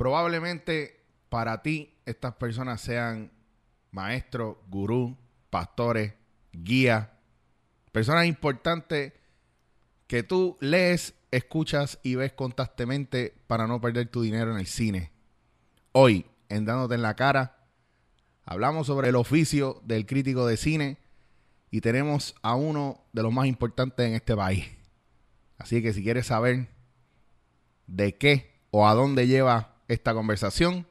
Probablemente para ti estas personas sean maestros, gurú, pastores, guías, personas importantes que tú lees, escuchas y ves constantemente para no perder tu dinero en el cine. Hoy, en Dándote en la cara, hablamos sobre el oficio del crítico de cine y tenemos a uno de los más importantes en este país. Así que si quieres saber de qué o a dónde lleva esta conversación,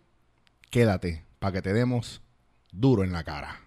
quédate para que te demos duro en la cara.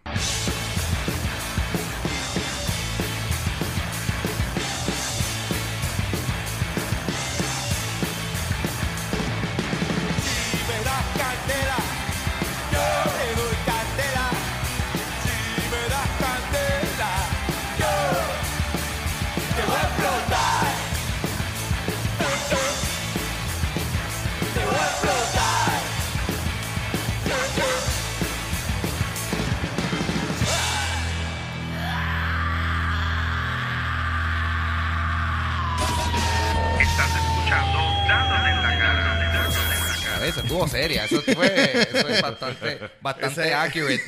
Eso estuvo seria, eso fue, eso es bastante, bastante Ese- accurate.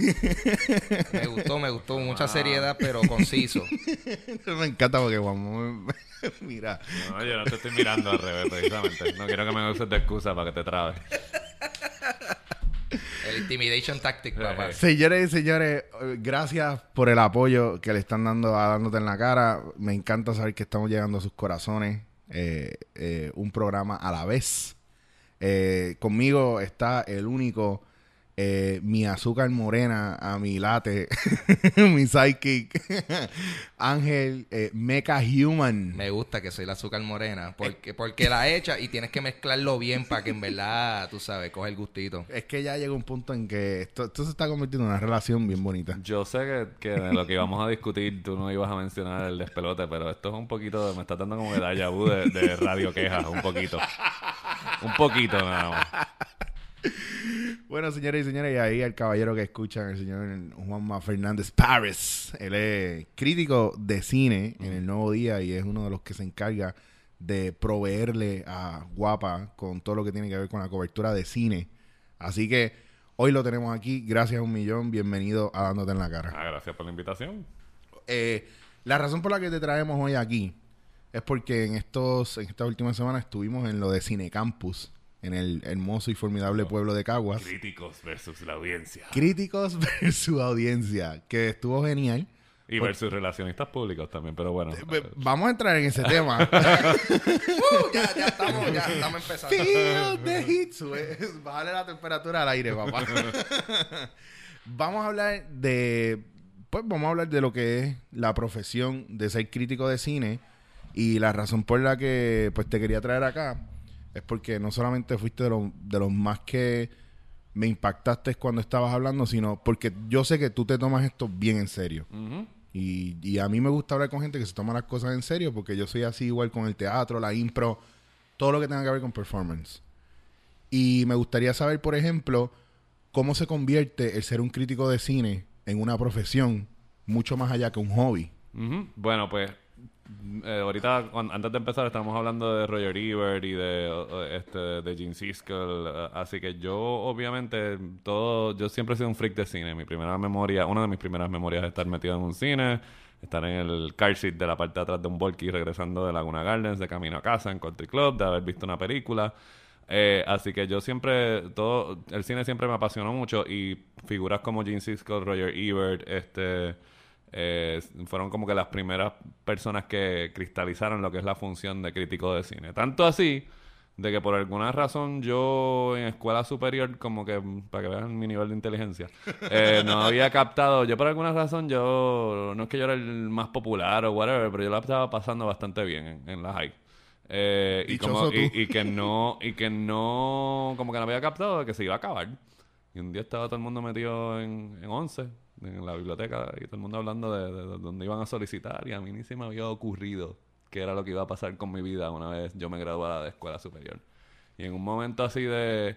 Me gustó, me gustó, mucha seriedad, pero conciso. me encanta porque Juan, mira, No, yo no te estoy mirando al revés, precisamente. No quiero que me uses de excusa para que te trabes. El intimidation tactic, papá. Señores y señores, gracias por el apoyo que le están dando a Dándote en la Cara. Me encanta saber que estamos llegando a sus corazones. eh, eh, un programa a la vez. Eh, conmigo está el único, eh, mi azúcar morena a mi late, mi sidekick, Ángel eh, Mecha Human. Me gusta que soy la azúcar morena, porque, porque la echa y tienes que mezclarlo bien para que en verdad, tú sabes, coge el gustito. Es que ya llega un punto en que esto, esto se está convirtiendo en una relación bien bonita. Yo sé que, que de lo que íbamos a discutir tú no ibas a mencionar el despelote, pero esto es un poquito, de- me está dando como que déjà de, de radio quejas, un poquito. Un poquito nada más. Bueno, señores y señores, y ahí el caballero que escuchan, el señor Juanma Fernández Paris. Él es crítico de cine en el Nuevo Día y es uno de los que se encarga de proveerle a Guapa con todo lo que tiene que ver con la cobertura de cine. Así que hoy lo tenemos aquí. Gracias a un millón. Bienvenido a Dándote en la Cara. Ah, gracias por la invitación. Eh, la razón por la que te traemos hoy aquí es porque en estos en estas últimas semanas estuvimos en lo de Cine Campus en el hermoso y formidable pueblo de Caguas. Críticos versus la audiencia. Críticos versus audiencia, que estuvo genial. Y versus relacionistas públicos también, pero bueno. Vamos a entrar en ese tema. Uh, ya, ya estamos, ya estamos empezando. Feel the heat. Bájale la temperatura al aire, papá. vamos a hablar de. Pues vamos a hablar de lo que es la profesión de ser crítico de cine. Y la razón por la que pues te quería traer acá es porque no solamente fuiste de, los- de los más que me impactaste cuando estabas hablando, sino porque yo sé que tú te tomas esto bien en serio. Y, y a mí me gusta hablar con gente que se toma las cosas en serio porque yo soy así igual con el teatro, la impro, todo lo que tenga que ver con performance. Y me gustaría saber, por ejemplo, cómo se convierte el ser un crítico de cine en una profesión mucho más allá que un hobby. Bueno, pues eh, ahorita antes de empezar estábamos hablando de Roger Ebert y de este de Gene Siskel, eh, así que yo obviamente todo yo siempre he sido un freak de cine. Mi primera memoria, una de mis primeras memorias es estar metido en un cine, estar en el car seat de la parte de atrás de un volky regresando de Laguna Gardens de camino a casa en Country Club, de haber visto una película. Eh, así que yo siempre, todo, el cine siempre me apasionó mucho y figuras como Gene Siskel, Roger Ebert, este, eh, fueron como que las primeras personas que cristalizaron lo que es la función de crítico de cine. Tanto así, de que por alguna razón yo en escuela superior, como que, mm, para que vean mi nivel de inteligencia, eh, no había captado, yo por alguna razón, yo, no es que yo era el más popular o whatever, pero yo la estaba pasando bastante bien en, en la high. Eh, y, como, y que no, y que no, como que no había captado de que se iba a acabar. Y un día estaba todo el mundo metido en, en 11, en la biblioteca, y todo el mundo hablando de, de- de dónde iban a solicitar. Y a mí ni se me había ocurrido qué era lo que iba a pasar con mi vida una vez yo me graduara de escuela superior. Y en un momento así de,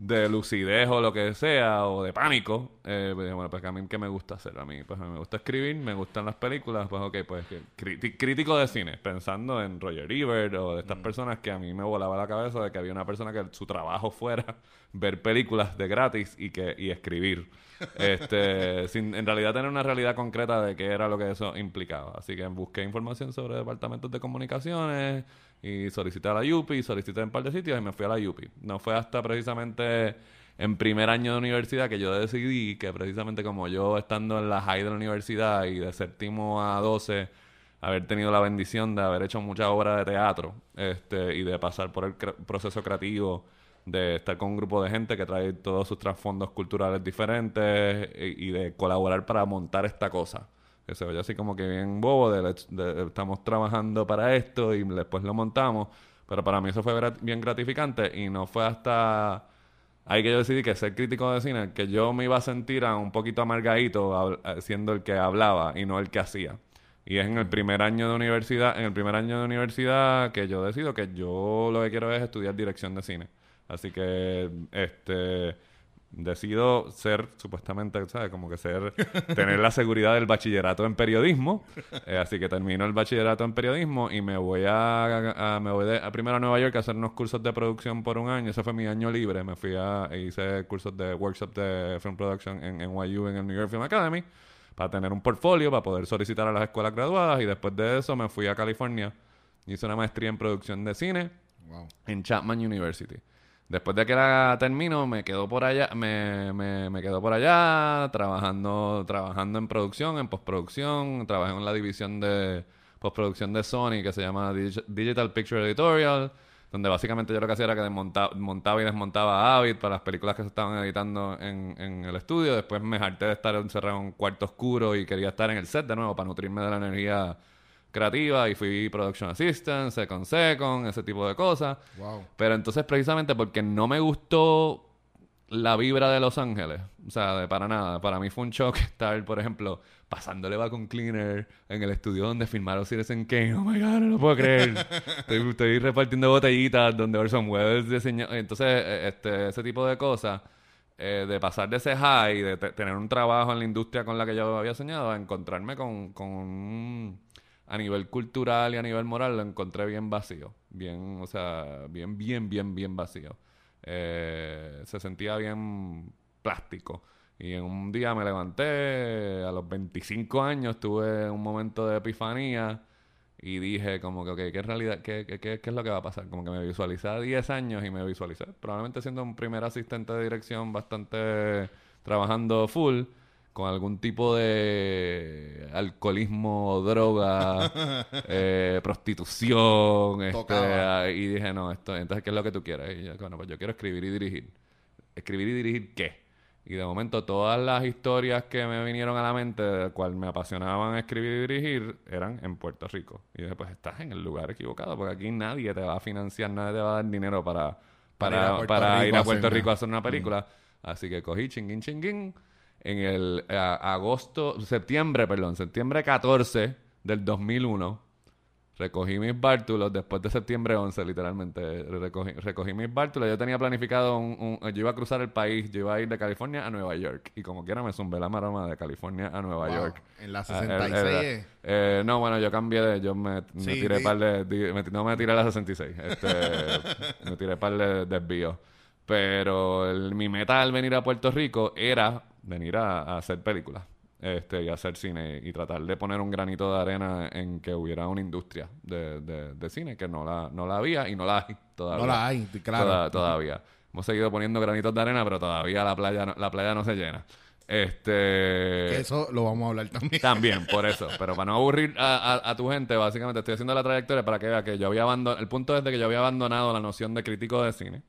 de lucidez o lo que sea, o de pánico, eh, pues, bueno, pues a mí, ¿qué me gusta hacer? A mí, pues me gusta escribir, me gustan las películas, pues ok, pues que crítico de cine, pensando en Roger Ebert o de estas personas que a mí me volaba la cabeza de que había una persona que su trabajo fuera ver películas de gratis y que y escribir. Este, sin en realidad tener una realidad concreta de qué era lo que eso implicaba. Así que busqué información sobre departamentos de comunicaciones y solicité a la UPI, solicité en un par de sitios y me fui a la UPI. No fue hasta precisamente en primer año de universidad que yo decidí que precisamente como yo estando en la high de la universidad y de séptimo a 12 haber tenido la bendición de haber hecho muchas obras de teatro este, y de pasar por el proceso creativo de estar con un grupo de gente que trae todos sus trasfondos culturales diferentes y, y de colaborar para montar esta cosa. Que se oye así como que bien bobo, de, de- estamos trabajando para esto y después lo montamos. Pero para mí eso fue grat- bien gratificante y no fue hasta ahí que yo decidí que ser crítico de cine, que yo me iba a sentir a un poquito amargadito siendo el que hablaba y no el que hacía. Y es en el primer año de universidad, en el primer año de universidad que yo decido que yo lo que quiero es estudiar dirección de cine. Así que este decido ser supuestamente, ¿sabes? Como que ser tener la seguridad del bachillerato en periodismo. Eh, así que termino el bachillerato en periodismo y me voy a, a- me voy de, a primero a Nueva York a hacer unos cursos de producción por un año. Ese fue mi año libre. Me fui a e hice cursos de workshop de film production en NYU en el New York Film Academy para tener un portfolio para poder solicitar a las escuelas graduadas y después de eso me fui a California. Hice una maestría en producción de cine Wow. en Chapman University. Después de que la termino, me quedo por allá, me, me, quedo por allá trabajando, trabajando en producción, en postproducción, trabajé en la división de postproducción de Sony que se llama Dig- Digital Picture Editorial, donde básicamente yo lo que hacía era que desmonta- montaba y desmontaba Avid para las películas que se estaban editando en, en el estudio. Después me harté de estar encerrado en un cuarto oscuro y quería estar en el set de nuevo para nutrirme de la energía creativa y fui production assistant, second second, ese tipo de cosas. Wow. Pero entonces precisamente porque no me gustó la vibra de Los Ángeles, o sea, de para nada. Para mí fue un shock estar, por ejemplo, pasándole vacuum cleaner en el estudio donde filmaron Citizen Kane. Oh my God, no lo puedo creer. estoy, estoy repartiendo botellitas donde Orson Welles diseñó. Entonces, eh, este, ese tipo de cosas, eh, de pasar de ese high, de te- tener un trabajo en la industria con la que yo había soñado, a encontrarme con, con un- a nivel cultural y a nivel moral lo encontré bien vacío. Bien, o sea, bien, bien, bien, bien vacío. Eh, se sentía bien plástico. Y en un día me levanté, a los 25 años tuve un momento de epifanía y dije como que, ok, ¿qué, realidad, qué, qué, qué- qué es lo que va a pasar? Como que me visualicé a 10 años y me visualicé probablemente siendo un primer asistente de dirección bastante trabajando full con algún tipo de alcoholismo, droga, eh, prostitución, este, ah, y dije, no, esto, entonces, ¿qué es lo que tú quieres? Y yo, bueno, pues yo quiero escribir y dirigir. ¿Escribir y dirigir qué? Y de momento todas las historias que me vinieron a la mente, de cual me apasionaban escribir y dirigir, eran en Puerto Rico. Y dije, pues estás en el lugar equivocado, porque aquí nadie te va a financiar, nadie te va a dar dinero para, Para ir a Puerto para Rico ir a Puerto hacer Rico una- a hacer una película. Así que cogí chinguín chinguín en el a- agosto, septiembre, perdón, septiembre 14 del 2001. Recogí mis bártulos después de septiembre 11, literalmente. Recogí, recogí mis bártulos. Yo tenía planificado un, un- Yo iba a cruzar el país. Yo iba a ir de California a Nueva York. Y como quiera me zumbé la maroma de California a Nueva Wow. York. En la Ah, 66 el- el- es- eh, no, bueno, yo cambié de... Yo me, me Sí, tiré di- par de... me- no me tiré a la 66. Este, me tiré par de desvíos. Pero el- mi meta al venir a Puerto Rico era venir a, a hacer películas. Este, y hacer cine y tratar de poner un granito de arena en que hubiera una industria de, de- de cine que no la, no la había y no la hay todavía. No la hay, claro. Toda- todavía. Hemos seguido poniendo granitos de arena, pero todavía la playa no, la playa no se llena. Este. eso lo vamos a hablar también. También, por eso. Pero para no aburrir a, a- a tu gente, básicamente estoy haciendo la trayectoria para que vea que yo había abandonado. El punto es de que yo había abandonado la noción de crítico de cine.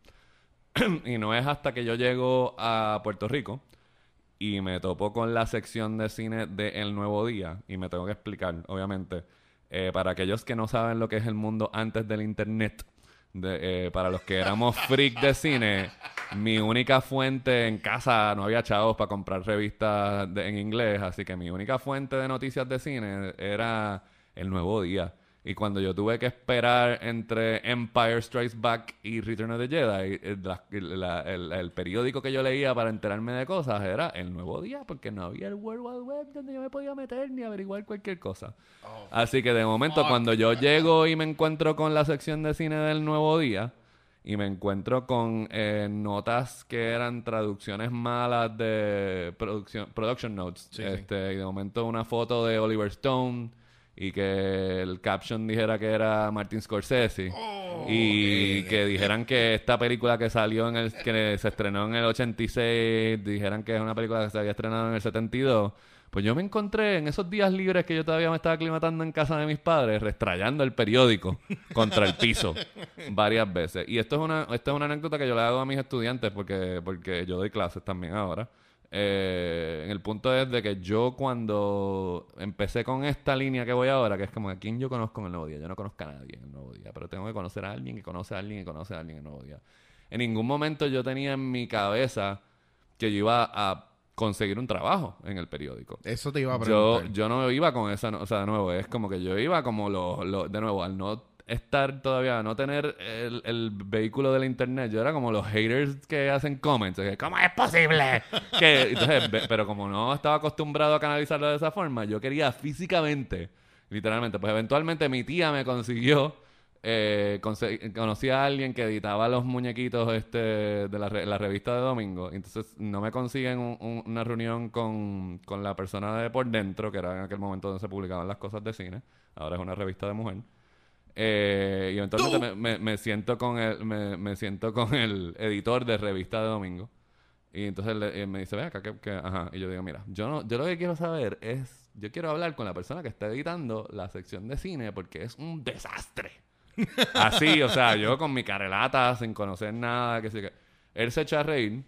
y no es hasta que yo llego a Puerto Rico y me topo con la sección de cine de El Nuevo Día y me tengo que explicar, obviamente. Eh, para aquellos que no saben lo que es el mundo antes del internet, de- eh, para los que éramos freak de cine, mi única fuente en casa no había chavos para comprar revistas de- en inglés, así que mi única fuente de noticias de cine era El Nuevo Día. Y cuando yo tuve que esperar entre Empire Strikes Back y Return of the Jedi, eh, la- la- el, el periódico que yo leía para enterarme de cosas era El Nuevo Día, porque no había el World Wide Web donde yo me podía meter ni averiguar cualquier cosa. Así que de momento, cuando yo llego y me encuentro con la sección de cine del Nuevo Día, y me encuentro con eh, notas que eran traducciones malas de producción, production notes. Sí, sí. este, Y de momento una foto de Oliver Stone y que el caption dijera que era Martin Scorsese. y que dijeran que esta película que salió en el que se estrenó en el 86 dijeran que es una película que se había estrenado en el 72 pues yo me encontré en esos días libres que yo todavía me estaba aclimatando en casa de mis padres, restrayando el periódico contra el piso varias veces. Y esto es una, esto es una anécdota que yo le hago a mis estudiantes porque, porque yo doy clases también ahora. Eh, el punto es de que yo cuando empecé con esta línea que voy ahora, que es como a quién yo conozco en el nuevo día, yo no conozco a nadie en el nuevo día, pero tengo que conocer a alguien que conoce a alguien que conoce a alguien en el nuevo día. En ningún momento yo tenía en mi cabeza que yo iba a conseguir un trabajo en el periódico. Eso te iba a Yo, preguntar. yo no iba con esa, no- o sea, de nuevo, es como que yo iba como lo, lo- de nuevo, al no estar todavía, no tener el, el vehículo del internet, yo era como los haters que hacen comments, que, ¿cómo es posible? que, entonces, pero como no estaba acostumbrado a canalizarlo de esa forma, yo quería físicamente, literalmente, pues eventualmente mi tía me consiguió eh, conocí a alguien que editaba los muñequitos este de la, re- la revista de domingo. Entonces no me consiguen un- un- una reunión con, con la persona de por dentro, que era en aquel momento donde se publicaban las cosas de cine. Ahora es una revista de mujer. Eh, y eventualmente me, me- me siento con el, me, me siento con el editor de revista de domingo. Y entonces le- eh, me dice, ve acá, que, que- ajá. Y yo digo, mira, yo no, yo lo que quiero saber es, yo quiero hablar con la persona que está editando la sección de cine porque es un desastre. Así, o sea, yo con mi carelata, sin conocer nada, que sé que. Él se echa a reír.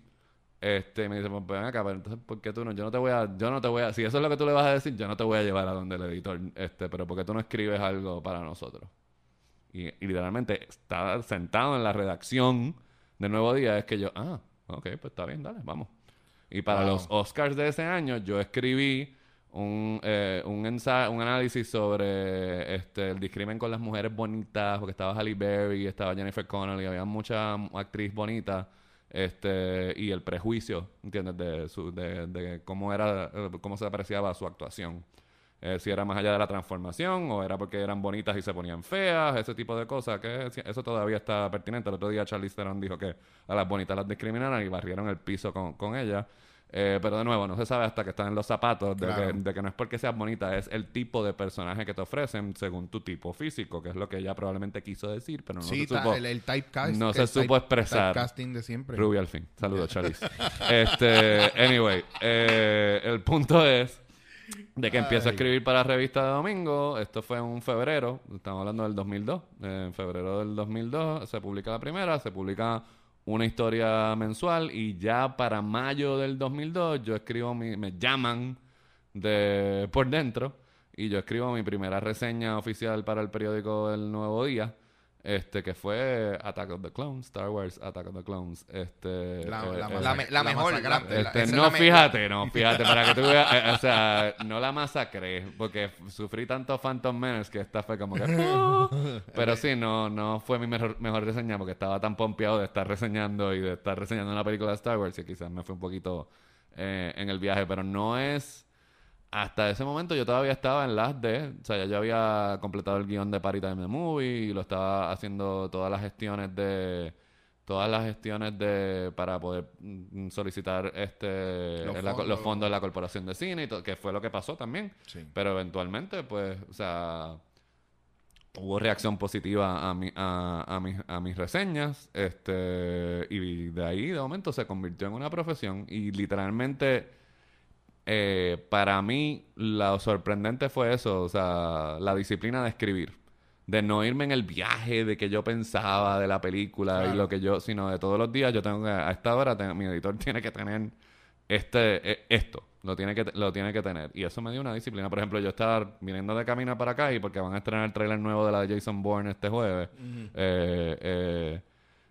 Este, me dice, pues ven acá, pero entonces, ¿por qué tú no? Yo no te voy a, yo no te voy a, si eso es lo que tú le vas a decir, yo no te voy a llevar a donde el editor, este, pero ¿por qué tú no escribes algo para nosotros? Y, y literalmente está sentado en la redacción de Nuevo Día, es que yo, ah, ok, pues está bien, dale, vamos. Y para Wow. los Oscars de ese año, yo escribí un, eh, un, ensa- un análisis sobre este, el discrimen con las mujeres bonitas, porque estaba Halle Berry, estaba Jennifer Connelly, había mucha actriz bonita, este, y el prejuicio, ¿entiendes? De, su, de, de cómo era, eh, cómo se apreciaba su actuación. Eh, si era más allá de la transformación o era porque eran bonitas y se ponían feas, ese tipo de cosas, que eso todavía está pertinente. El otro día Charlize Theron dijo que a las bonitas las discriminaron y barrieron el piso con, con ella. Eh, pero de nuevo, no se sabe hasta que están en los zapatos de, Claro. que, de que no es porque seas bonita, es el tipo de personaje que te ofrecen según tu tipo físico, que es lo que ella probablemente quiso decir, pero no sí, se supo. el, el typecast. no el se supo expresar. Typecasting de siempre. Rubio al fin. Saludos, Charlize. este, anyway, eh, el punto es de que empiezo a escribir para la revista de domingo. Esto fue en febrero, estamos hablando del 2002. Eh, en febrero del 2002 se publica la primera, se publica una historia mensual y ya para mayo del 2002 yo escribo, mi, me llaman de por dentro y yo escribo mi primera reseña oficial para el periódico El Nuevo Día. Este que fue Attack of the Clones, Star Wars Attack of the Clones. Este, La- eh, la eh, La, me- la La mejor. este, no, la me- fíjate, no, fíjate, para que tú veas, eh, o sea, no la masacré, porque sufrí tanto Phantom Menace que esta fue como que... pero sí, no, no fue mi mejor, mejor reseña, porque estaba tan pompeado de estar reseñando y de estar reseñando una película de Star Wars, y quizás me fue un poquito eh, en el viaje, pero no es... Hasta ese momento yo todavía estaba en las de, o sea, ya yo había completado el guion de Party Time the Movie y lo estaba haciendo todas las gestiones de todas las gestiones de para poder mm, solicitar este Los la- los, fondos. de la corporación de cine y todo, que fue lo que pasó también. Sí. Pero eventualmente, pues, o sea, hubo reacción positiva a, mi, a, a, mis, a mis reseñas, este, y de ahí de momento se convirtió en una profesión y literalmente eh, para mí lo sorprendente fue eso, o sea, la disciplina de escribir. De no irme en el viaje de que yo pensaba de la película y lo que yo, sino de todos los días yo tengo que, a esta hora tengo- mi editor tiene que tener este, eh, esto. Lo tiene, que, lo tiene que tener. Y eso me dio una disciplina. Por ejemplo, yo estaba viniendo de camino para acá y porque van a estrenar el tráiler nuevo de la de Jason Bourne este jueves, eh, eh,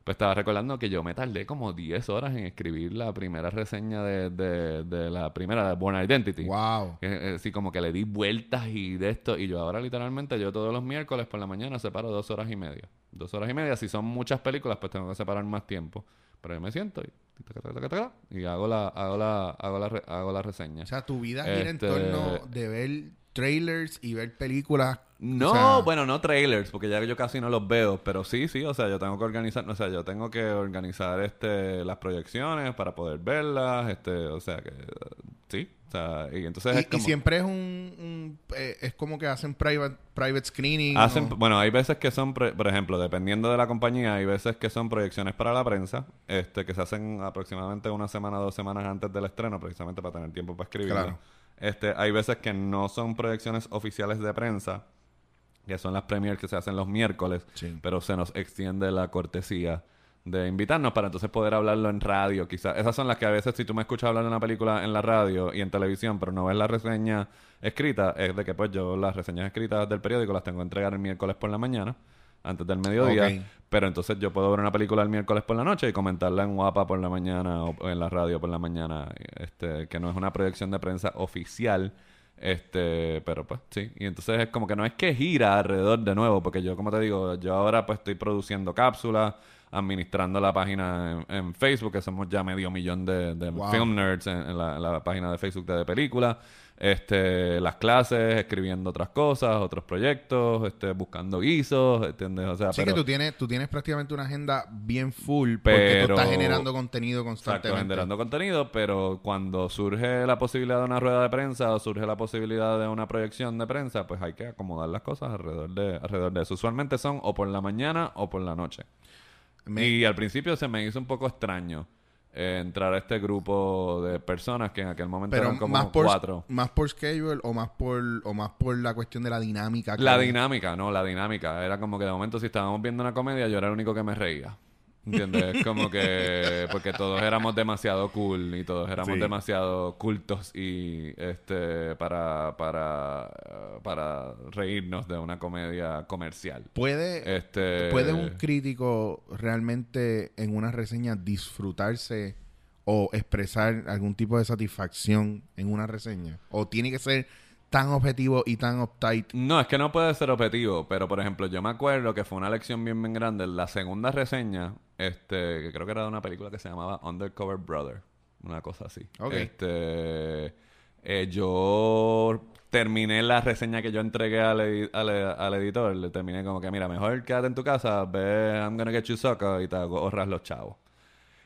pues estaba recordando que yo me tardé como 10 horas en escribir la primera reseña de, de, de la primera, de Born Identity. Wow. Eh, eh, sí, como que le di vueltas y de esto. Y yo ahora literalmente, yo todos los miércoles por la mañana separo dos horas y media. Dos horas y media. Si son muchas películas, pues tengo que separar más tiempo. Pero yo me siento y, hago la, hago la, hago la, hago la reseña. O sea, tu vida gira en Este- torno de ver trailers y ver películas. No, O sea, bueno, no trailers, porque ya yo casi no los veo, pero sí, sí, o sea, yo tengo que organizar, o sea, yo tengo que organizar este las proyecciones para poder verlas, este, o sea, que sí, o sea, y entonces Y, es y como siempre es un, un- eh, es como que hacen private private screening. Hacen, o- bueno, hay veces que son, pre- por ejemplo, dependiendo de la compañía, hay veces que son proyecciones para la prensa, este, que se hacen aproximadamente una semana, dos semanas antes del estreno, precisamente para tener tiempo para escribirlo. Claro. Este, hay veces que no son proyecciones oficiales de prensa, que son las premiers que se hacen los miércoles, Sí. pero se nos extiende la cortesía de invitarnos para entonces poder hablarlo en radio. Quizás esas son las que a veces si tú me escuchas hablar de una película en la radio y en televisión, pero no ves la reseña escrita, es de que pues yo las reseñas escritas del periódico las tengo que entregar el miércoles por la mañana, antes del mediodía, pero entonces yo puedo ver una película el miércoles por la noche y comentarla en Guapa por la mañana o en la radio por la mañana, este que no es una proyección de prensa oficial. Este, pero pues sí, y entonces es como que no es que gira alrededor de nuevo, porque yo, como te digo, yo ahora pues estoy produciendo cápsulas, administrando la página en, en Facebook, que somos ya medio millón de, de Wow. film nerds en, en la, en la página de Facebook de, de películas, este, las clases, escribiendo otras cosas, otros proyectos, este, buscando guisos, ¿entiendes? O sea, pero, que tú tienes, tú tienes prácticamente una agenda bien full porque tú Pero- estás generando contenido Exacto, constantemente. generando contenido, pero cuando surge la posibilidad de una rueda de prensa o surge la posibilidad de una proyección de prensa, pues hay que acomodar las cosas alrededor de, alrededor de eso. Usualmente son o por la mañana o por la noche. Me- Y al principio se me hizo un poco extraño eh, entrar a este grupo de personas que en aquel momento pero eran como más por cuatro. más por schedule o más por o más por la cuestión de la dinámica. que La dinámica, no, la dinámica. Era como que de momento si estábamos viendo una comedia, yo era el único que me reía. ¿Entiendes? Es como que... Porque todos éramos demasiado cool y todos éramos Sí. demasiado cultos y... este Para... Para... Para reírnos de una comedia comercial. Puede Este... puede un crítico realmente en una reseña disfrutarse o expresar algún tipo de satisfacción en una reseña o tiene que ser tan objetivo y tan uptight. No, es que no puede ser objetivo, pero por ejemplo, yo me acuerdo que fue una lección bien, bien grande. La segunda reseña, este, que creo que era de una película que se llamaba Undercover Brother, una cosa así. Ok. Este, eh, yo terminé la reseña que yo entregué al, edi- al, al editor, le terminé como que, mira, mejor quédate en tu casa, ve I'm gonna get you sucker y te ahorras los chavos.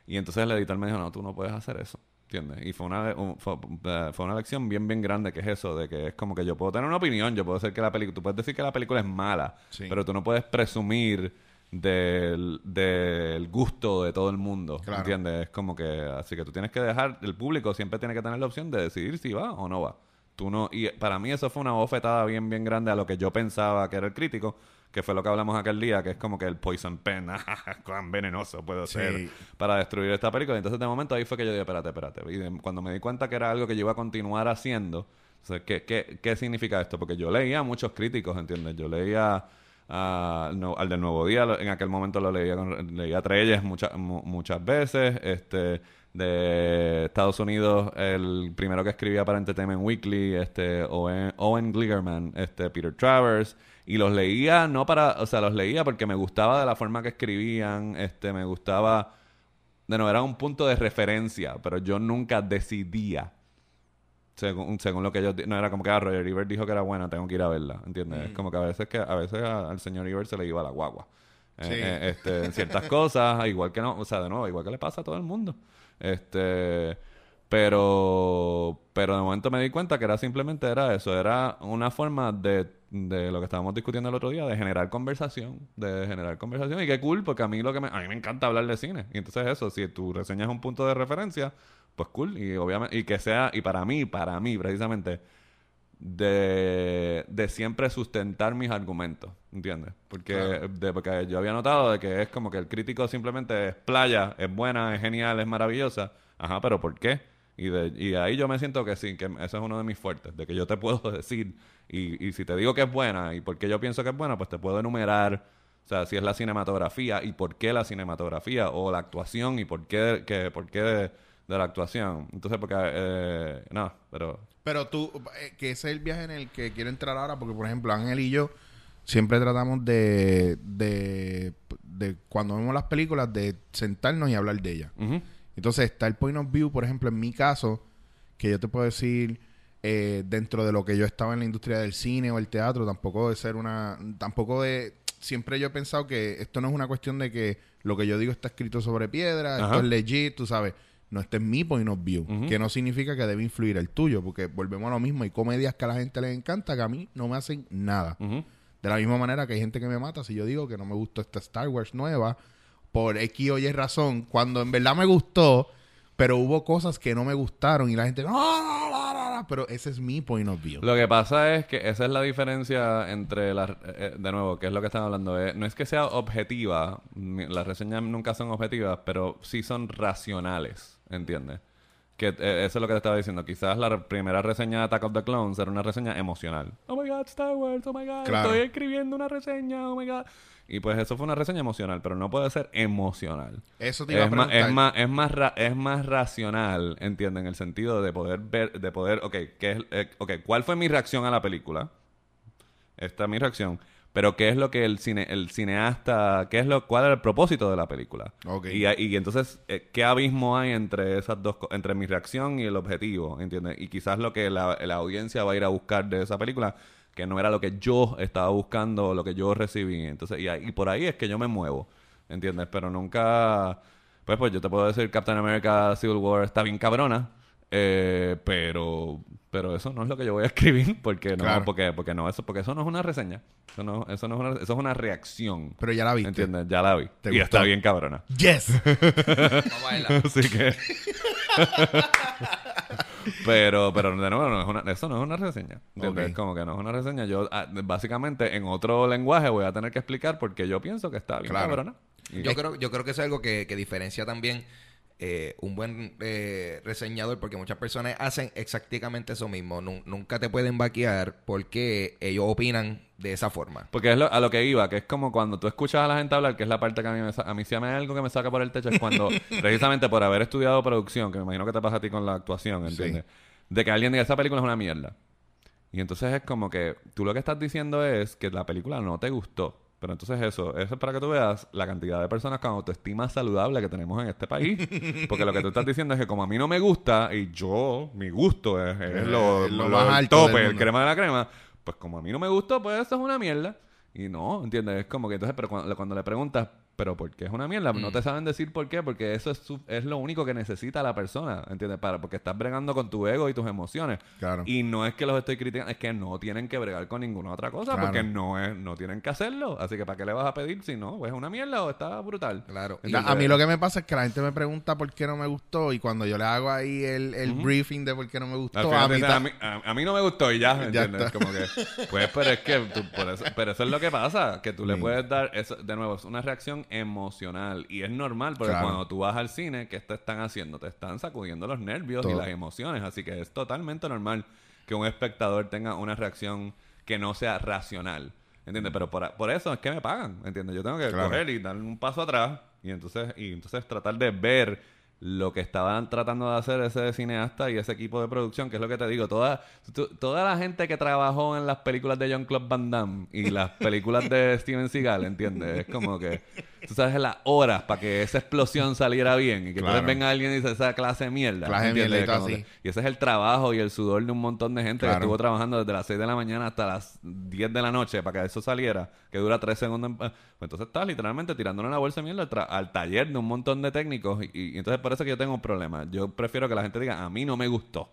Y entonces el editor me dijo, no, tú no puedes hacer eso. ¿Entiendes? Y fue una, un- fue, eh, fue una lección bien, bien grande que es eso, de que es como que yo puedo tener una opinión, yo puedo decir que la película, tú puedes decir que la película es mala, Sí. pero tú no puedes presumir del, del gusto de todo el mundo, Claro. ¿entiendes? Es como que, así que tú tienes que dejar, el público siempre tiene que tener la opción de decidir si va o no va. Tú no, y para mí eso fue una bofetada bien, bien grande a lo que yo pensaba que era el crítico, que fue lo que hablamos aquel día, que es como que el poison pen, cuán venenoso puedo Sí. ser para destruir esta película. Entonces, de momento, ahí fue que yo dije, espérate, espérate. Y de- cuando me di cuenta que era algo que yo iba a continuar haciendo, ¿qué, qué, qué significa esto? Porque yo leía a muchos críticos, ¿entiendes? Yo leía a- al, no- al del Nuevo Día, en aquel momento lo leía, con, leía a Treyes muchas mu- muchas veces, este de Estados Unidos, el primero que escribía para Entertainment Weekly, este Owen, Owen Gligerman, este Peter Travers, y los leía no para, o sea, los leía porque me gustaba de la forma que escribían, este me gustaba de nuevo, era un punto de referencia, pero yo nunca decidía. Según, según lo que di- No, era como que ah, Roger Ebert dijo que era buena, tengo que ir a verla, ¿entiendes? Es como que a veces que a veces a- al señor Ebert se le iba la guagua. Eh, Sí. eh, este, en ciertas cosas, igual que no, o sea, de nuevo, igual que le pasa a todo el mundo. Este, pero, pero de momento me di cuenta que era simplemente era eso, era una forma de, de lo que estábamos discutiendo el otro día, de generar conversación, de generar conversación y qué cool, porque a mí lo que me, a mí me encanta hablar de cine y entonces eso, si tu reseña es un punto de referencia, pues cool y obviamente y que sea y para mí, para mí precisamente de, de siempre sustentar mis argumentos, ¿entiendes? Porque, de, porque yo había notado de que es como que el crítico simplemente es playa, es buena, es genial, es maravillosa. Ajá, pero ¿por qué? Y, de, y ahí yo me siento que sí, que eso es uno de mis fuertes, de que yo te puedo decir, y, y si te digo que es buena y por qué yo pienso que es buena, pues te puedo enumerar, o sea, si es la cinematografía y por qué la cinematografía, o la actuación y por qué, que, por qué de, de la actuación. Entonces, porque, eh, no, pero... Pero tú, eh, que ese es el viaje en el que quiero entrar ahora, porque por ejemplo Ángel y yo siempre tratamos de, de, de cuando vemos las películas, de sentarnos y hablar de ellas. Ujú. Entonces está el point of view, por ejemplo, en mi caso, que yo te puedo decir, eh, dentro de lo que yo estaba en la industria del cine o el teatro, tampoco de ser una, tampoco de, siempre yo he pensado que esto no es una cuestión de que lo que yo digo está escrito sobre piedra, Ajá. esto es legit, tú sabes. No, este es mi point of view, que no significa que debe influir el tuyo, porque volvemos a lo mismo. Hay comedias que a la gente les encanta que a mí no me hacen nada. De la misma manera que hay gente que me mata si yo digo que no me gustó esta Star Wars nueva por X o Y razón, cuando en verdad me gustó, pero hubo cosas que no me gustaron y la gente, no", pero ese es mi point of view. Lo que pasa es que esa es la diferencia entre las... eh, de nuevo, que es lo que están hablando. eh, no es que sea objetiva, las reseñas nunca son objetivas, pero sí son racionales, ¿entiendes? Que eh, eso es lo que te estaba diciendo. Quizás la re- primera reseña de Attack of the Clones era una reseña emocional. Oh my god, Star Wars, oh my god, Claro. estoy escribiendo una reseña, oh my god. Y pues eso fue una reseña emocional, pero no puede ser emocional. Eso te iba Es a más, es más, es más, ra- es más racional, entienden, en el sentido de poder ver, de poder, ok, ¿qué es, eh, ok, ¿cuál fue mi reacción a la película? Esta es mi reacción. Pero ¿qué es lo que el cine, el cineasta, qué es lo, cuál era el propósito de la película? Y, y entonces, eh, ¿qué abismo hay entre esas dos, entre mi reacción y el objetivo? ¿Entiendes? Y quizás lo que la, la audiencia va a ir a buscar de esa película, que no era lo que yo estaba buscando, lo que yo recibí. Entonces, y por ahí es que yo me muevo, ¿entiendes? Pero nunca, pues, pues yo te puedo decir, Captain America Civil War está bien cabrona, eh, pero, pero eso no es lo que yo voy a escribir, porque no, Claro. porque, porque no, eso, porque eso no es una reseña, eso no, eso no es una, eso es una reacción. Pero ya la viste. ¿Entiendes? Ya la vi. ¿Te y gustó? está bien cabrona. Yes. Así que. pero, pero de nuevo, no es una, eso no es una reseña. ¿entiendes? Ok. Como que no es una reseña. Yo, ah, básicamente, en otro lenguaje voy a tener que explicar porque yo pienso que está bien Claro. cabrona. Y- Yo creo, yo creo que es algo que, que diferencia también eh, un buen eh, reseñador, porque muchas personas hacen exactamente eso mismo. Nun- nunca te pueden vaquear porque ellos opinan de esa forma. Porque es lo- a lo que iba, que es como cuando tú escuchas a la gente hablar, que es la parte que a mí, me, a mí si me algo que me saca por el techo, es cuando, precisamente por haber estudiado producción, que me imagino que te pasa a ti con la actuación, ¿entiendes? De que alguien diga, esa película es una mierda. Y entonces es como que tú lo que estás diciendo es que la película no te gustó. Pero entonces eso, eso es para que tú veas la cantidad de personas con autoestima saludable que tenemos en este país. Porque lo que tú estás diciendo es que como a mí no me gusta y yo, mi gusto es, es lo, lo lo- más alto tope, el crema de la crema, pues como a mí no me gustó, pues eso es una mierda. Y no, ¿entiendes? Es como que entonces, pero cuando, cuando le preguntas, ¿pero por qué es una mierda? No te saben decir por qué, porque eso es, su- es lo único que necesita la persona, ¿entiendes? Para, porque estás bregando con tu ego y tus emociones. Claro. Y no es que los estoy criticando, es que no tienen que bregar con ninguna otra cosa, Claro. porque no es, no tienen que hacerlo. Así que ¿para qué le vas a pedir si no? Pues es una mierda o está brutal. Claro. A mí lo que me pasa es que la gente me pregunta por qué no me gustó y cuando yo le hago ahí el, el briefing de por qué no me gustó, a mí a, mí, a- a mí no me gustó y ya, Ya ¿entiendes? está. Como que, pues, pero es que, tú- por eso, pero eso es lo que pasa, que tú le puedes dar, eso, de nuevo, es una reacción emocional y es normal, porque Claro. cuando tú vas al cine, ¿qué te están haciendo? Te están sacudiendo los nervios y las emociones, así que es totalmente normal que un espectador tenga una reacción que no sea racional, ¿entiendes? Pero por, por eso es que me pagan, ¿entiendes? Yo tengo que Claro. coger y dar un paso atrás y entonces, y entonces tratar de ver lo que estaban tratando de hacer ese cineasta y ese equipo de producción, que es lo que te digo, toda, tu- toda la gente que trabajó en las películas de Jean-Claude Van Damme y las películas de Steven Seagal, ¿entiendes? Es como que tú sabes las horas para que esa explosión saliera bien y que entonces Claro. venga alguien y dice esa clase de mierda. Clase de mierda y y ese es el trabajo y el sudor de un montón de gente que estuvo trabajando desde las 6 de la mañana hasta las 10 de la noche para que eso saliera, que dura 3 segundos. en- pues entonces estás literalmente tirándole una bolsa de mierda al, tra- al taller de un montón de técnicos y, y entonces por eso que yo tengo un problema. Yo prefiero que la gente diga, a mí no me gustó.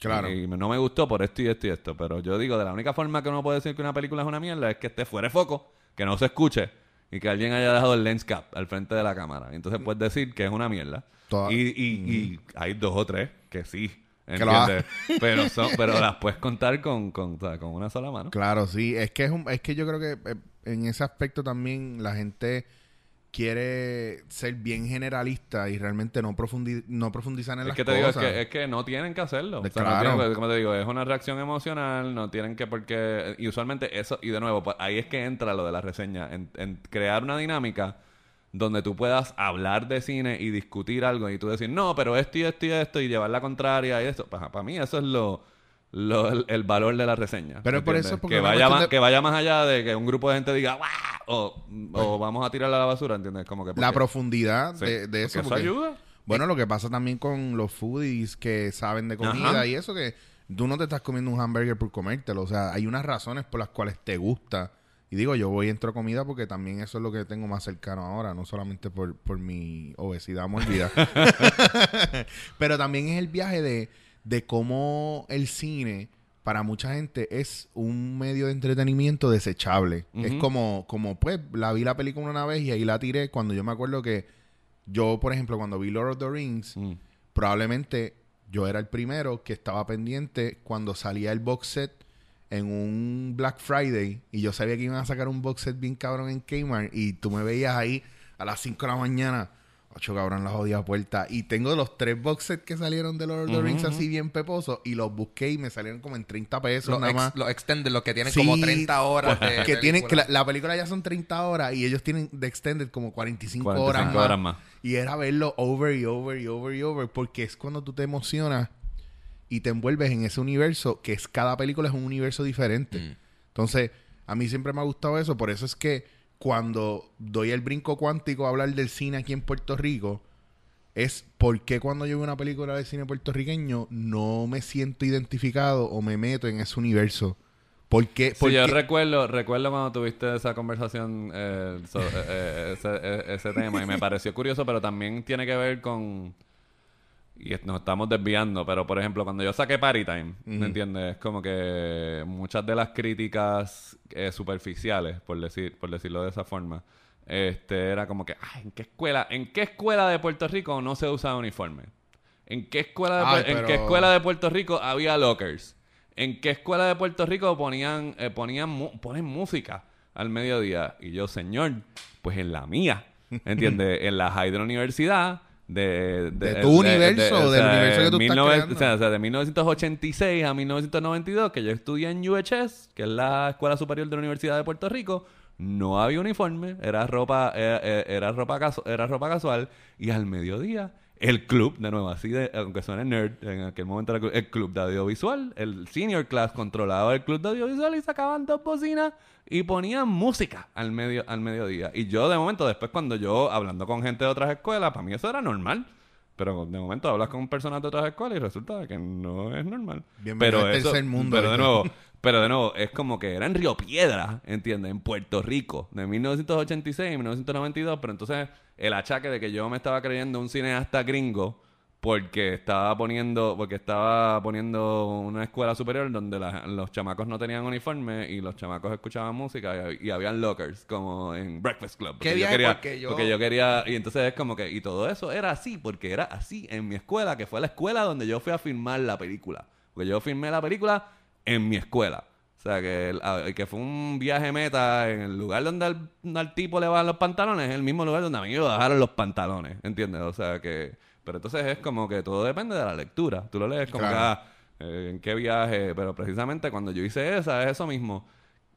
Claro. Y no me gustó por esto y esto y esto. Pero yo digo, de la única forma que uno puede decir que una película es una mierda es que esté fuera de foco, que no se escuche y que alguien haya dejado el lens cap al frente de la cámara. Entonces puedes decir que es una mierda. Toda- Y, y, y hay dos o tres que sí. ¿Entiendes? pero, son, pero las puedes contar con, con, o sea, con una sola mano. Claro, sí. Es que es, un- es que yo creo que eh, en ese aspecto también la gente quiere ser bien generalista y realmente no, profundi- no profundizar en Es las que te digo, es que, es que no tienen que hacerlo. De- O sea, no claro. tienen- como te digo, es una reacción emocional, no tienen que porque... Y usualmente eso, y de nuevo, pues, ahí es que entra lo de la reseña, en, en crear una dinámica donde tú puedas hablar de cine y discutir algo y tú decir, no, pero esto y esto y esto y llevar la contraria y eso. Para, para mí eso es lo... lo- el, el valor de la reseña. Pero por ¿entiendes? eso, porque que vaya, más, de- que vaya más allá de que un grupo de gente diga ¡Wah! O, o vamos a tirarla a la basura, ¿entiendes? Como que la profundidad sí, de, de eso. porque porque- ayuda. Bueno, lo que pasa también con los foodies que saben de comida Ajá. y eso que tú no te estás comiendo un hamburger por comértelo. O sea, hay unas razones por las cuales te gusta. Y digo, yo voy entro a comida porque también eso es lo que tengo más cercano ahora, no solamente por, por mi obesidad mórbida. Pero también es el viaje de, de cómo el cine para mucha gente es un medio de entretenimiento desechable. Es como, como, pues, la vi la película una vez y ahí la tiré cuando yo me acuerdo que yo, por ejemplo, cuando vi Lord of the Rings, Mm. probablemente yo era el primero que estaba pendiente cuando salía el box set en un Black Friday y yo sabía que iban a sacar un box set bien cabrón en Kmart y tú me veías ahí a las 5 de la mañana, ocho cabrón la jodida puerta y tengo los tres box sets que salieron de Lord of the Rings así bien peposos y los busqué y me salieron como en 30 pesos Los, nada ex- más. los extended, los que tienen Sí, como 30 horas de que tienen que la película ya son 30 horas y ellos tienen de extended como 45, 45 horas, más. horas más. Y era verlo over y over y over y over porque es cuando tú te emocionas y te envuelves en ese universo que es cada película es un universo diferente. Mm. Entonces, a mí siempre me ha gustado eso, por eso es que cuando doy el brinco cuántico a hablar del cine aquí en Puerto Rico es porque cuando yo veo una película de cine puertorriqueño no me siento identificado o me meto en ese universo. ¿Por qué? Sí, Porque- yo recuerdo, recuerdo cuando tuviste esa conversación, eh, eh, ese, eh, ese tema, y me pareció curioso, pero también tiene que ver con... Y nos estamos desviando, pero por ejemplo, cuando yo saqué Party Time, ¿me entiendes? Es como que muchas de las críticas eh, superficiales, por decir, por decirlo de esa forma, este era como que, ay, ¿en qué escuela, en qué escuela de Puerto Rico no se usa uniforme? ¿En qué escuela de, Ay, en qué escuela de Puerto Rico había lockers? ¿En qué escuela de Puerto Rico ponían, eh, ponían mu- ponen música al mediodía? Y yo, señor, pues en la mía, ¿entiendes? en la Hydro Universidad de... De tu universo, del universo que tú estás 19 creando. o sea, o sea, de 1986 a 1992, que yo estudié en UHS, que es la Escuela Superior de la Universidad de Puerto Rico, no había uniforme, era ropa, era, era- era ropa, casu- era ropa casual, y al mediodía, el club, de nuevo, así de, aunque suene nerd, en aquel momento era el club- de audiovisual, el senior class controlaba el club de audiovisual y sacaban dos bocinas y ponían música al medio al mediodía. Y yo de momento, después cuando yo, hablando con gente de otras escuelas, para mí eso era normal. Pero de momento hablas con personas de otras escuelas y resulta que no es normal. Bienvenido pero al eso, tercer mundo, Pero de nuevo, pero de nuevo, es como que era en Río Piedra, ¿entiendes? En Puerto Rico, de 1986 y 1992. Pero entonces el achaque de que yo me estaba creyendo un cineasta gringo porque estaba poniendo porque estaba poniendo una escuela superior donde la- los chamacos no tenían uniforme y los chamacos escuchaban música y, y habían lockers como en Breakfast Club ¿Qué porque yo quería Porque yo- porque yo quería y entonces es como que y todo eso era así porque era así en mi escuela que fue la escuela donde yo fui a filmar la película porque yo filmé la película en mi escuela o sea que, el- que fue un viaje meta en el lugar donde al, al tipo le bajan los pantalones es el mismo lugar donde a mí me bajaron los pantalones ¿entiendes? o sea que pero entonces es como que todo depende de la lectura tú lo lees como Claro. que ah, eh, en qué viaje pero precisamente cuando yo hice esa es eso mismo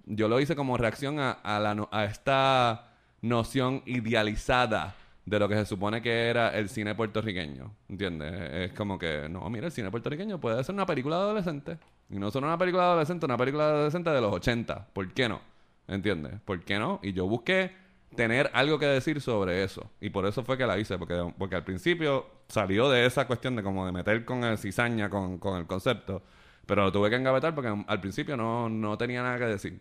yo lo hice como reacción a, a la, a esta noción idealizada de lo que se supone que era el cine puertorriqueño. ¿Entiendes? Es como que, no, mira, el cine puertorriqueño puede ser una película de adolescente. Y no solo una película de adolescente, una película de adolescente de los 80. ¿Por qué no? ¿Entiendes? ¿Por qué no? Y yo busqué tener algo que decir sobre eso. Y por eso fue que la hice, porque, porque al principio salió de esa cuestión de como de meter con el cizaña, con, con el concepto. Pero lo tuve que engavetar porque al principio no, no tenía nada que decir.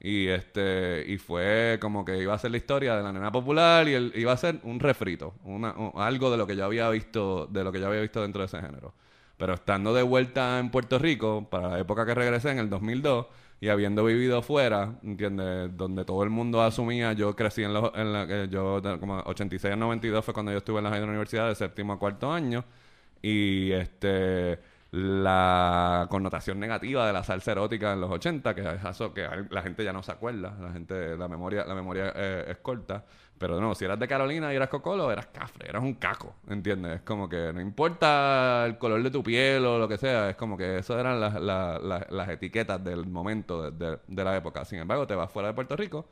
Y este y fue como que iba a ser la historia de la nena popular y el- iba a ser un refrito, una, un- algo de lo que yo había visto, de lo que yo había visto dentro de ese género. Pero estando de vuelta en Puerto Rico, para la época que regresé en el 2002, y habiendo vivido fuera, ¿entiendes? Donde todo el mundo asumía, yo crecí en, los, en la, que yo, de- como 86 a 92 fue cuando yo estuve en la Universidad de séptimo a cuarto año, y este la connotación negativa de la salsa erótica en los 80, que es eso que la gente ya no se acuerda, la gente, la memoria, la memoria eh, es corta. Pero no, si eras de Carolina y eras cocolo, eras cafre, eras un caco, ¿entiendes? Es como que no importa el color de tu piel o lo que sea, es como que eso eran las, las- las- las etiquetas del momento de, de- de la época. Sin embargo, te vas fuera de Puerto Rico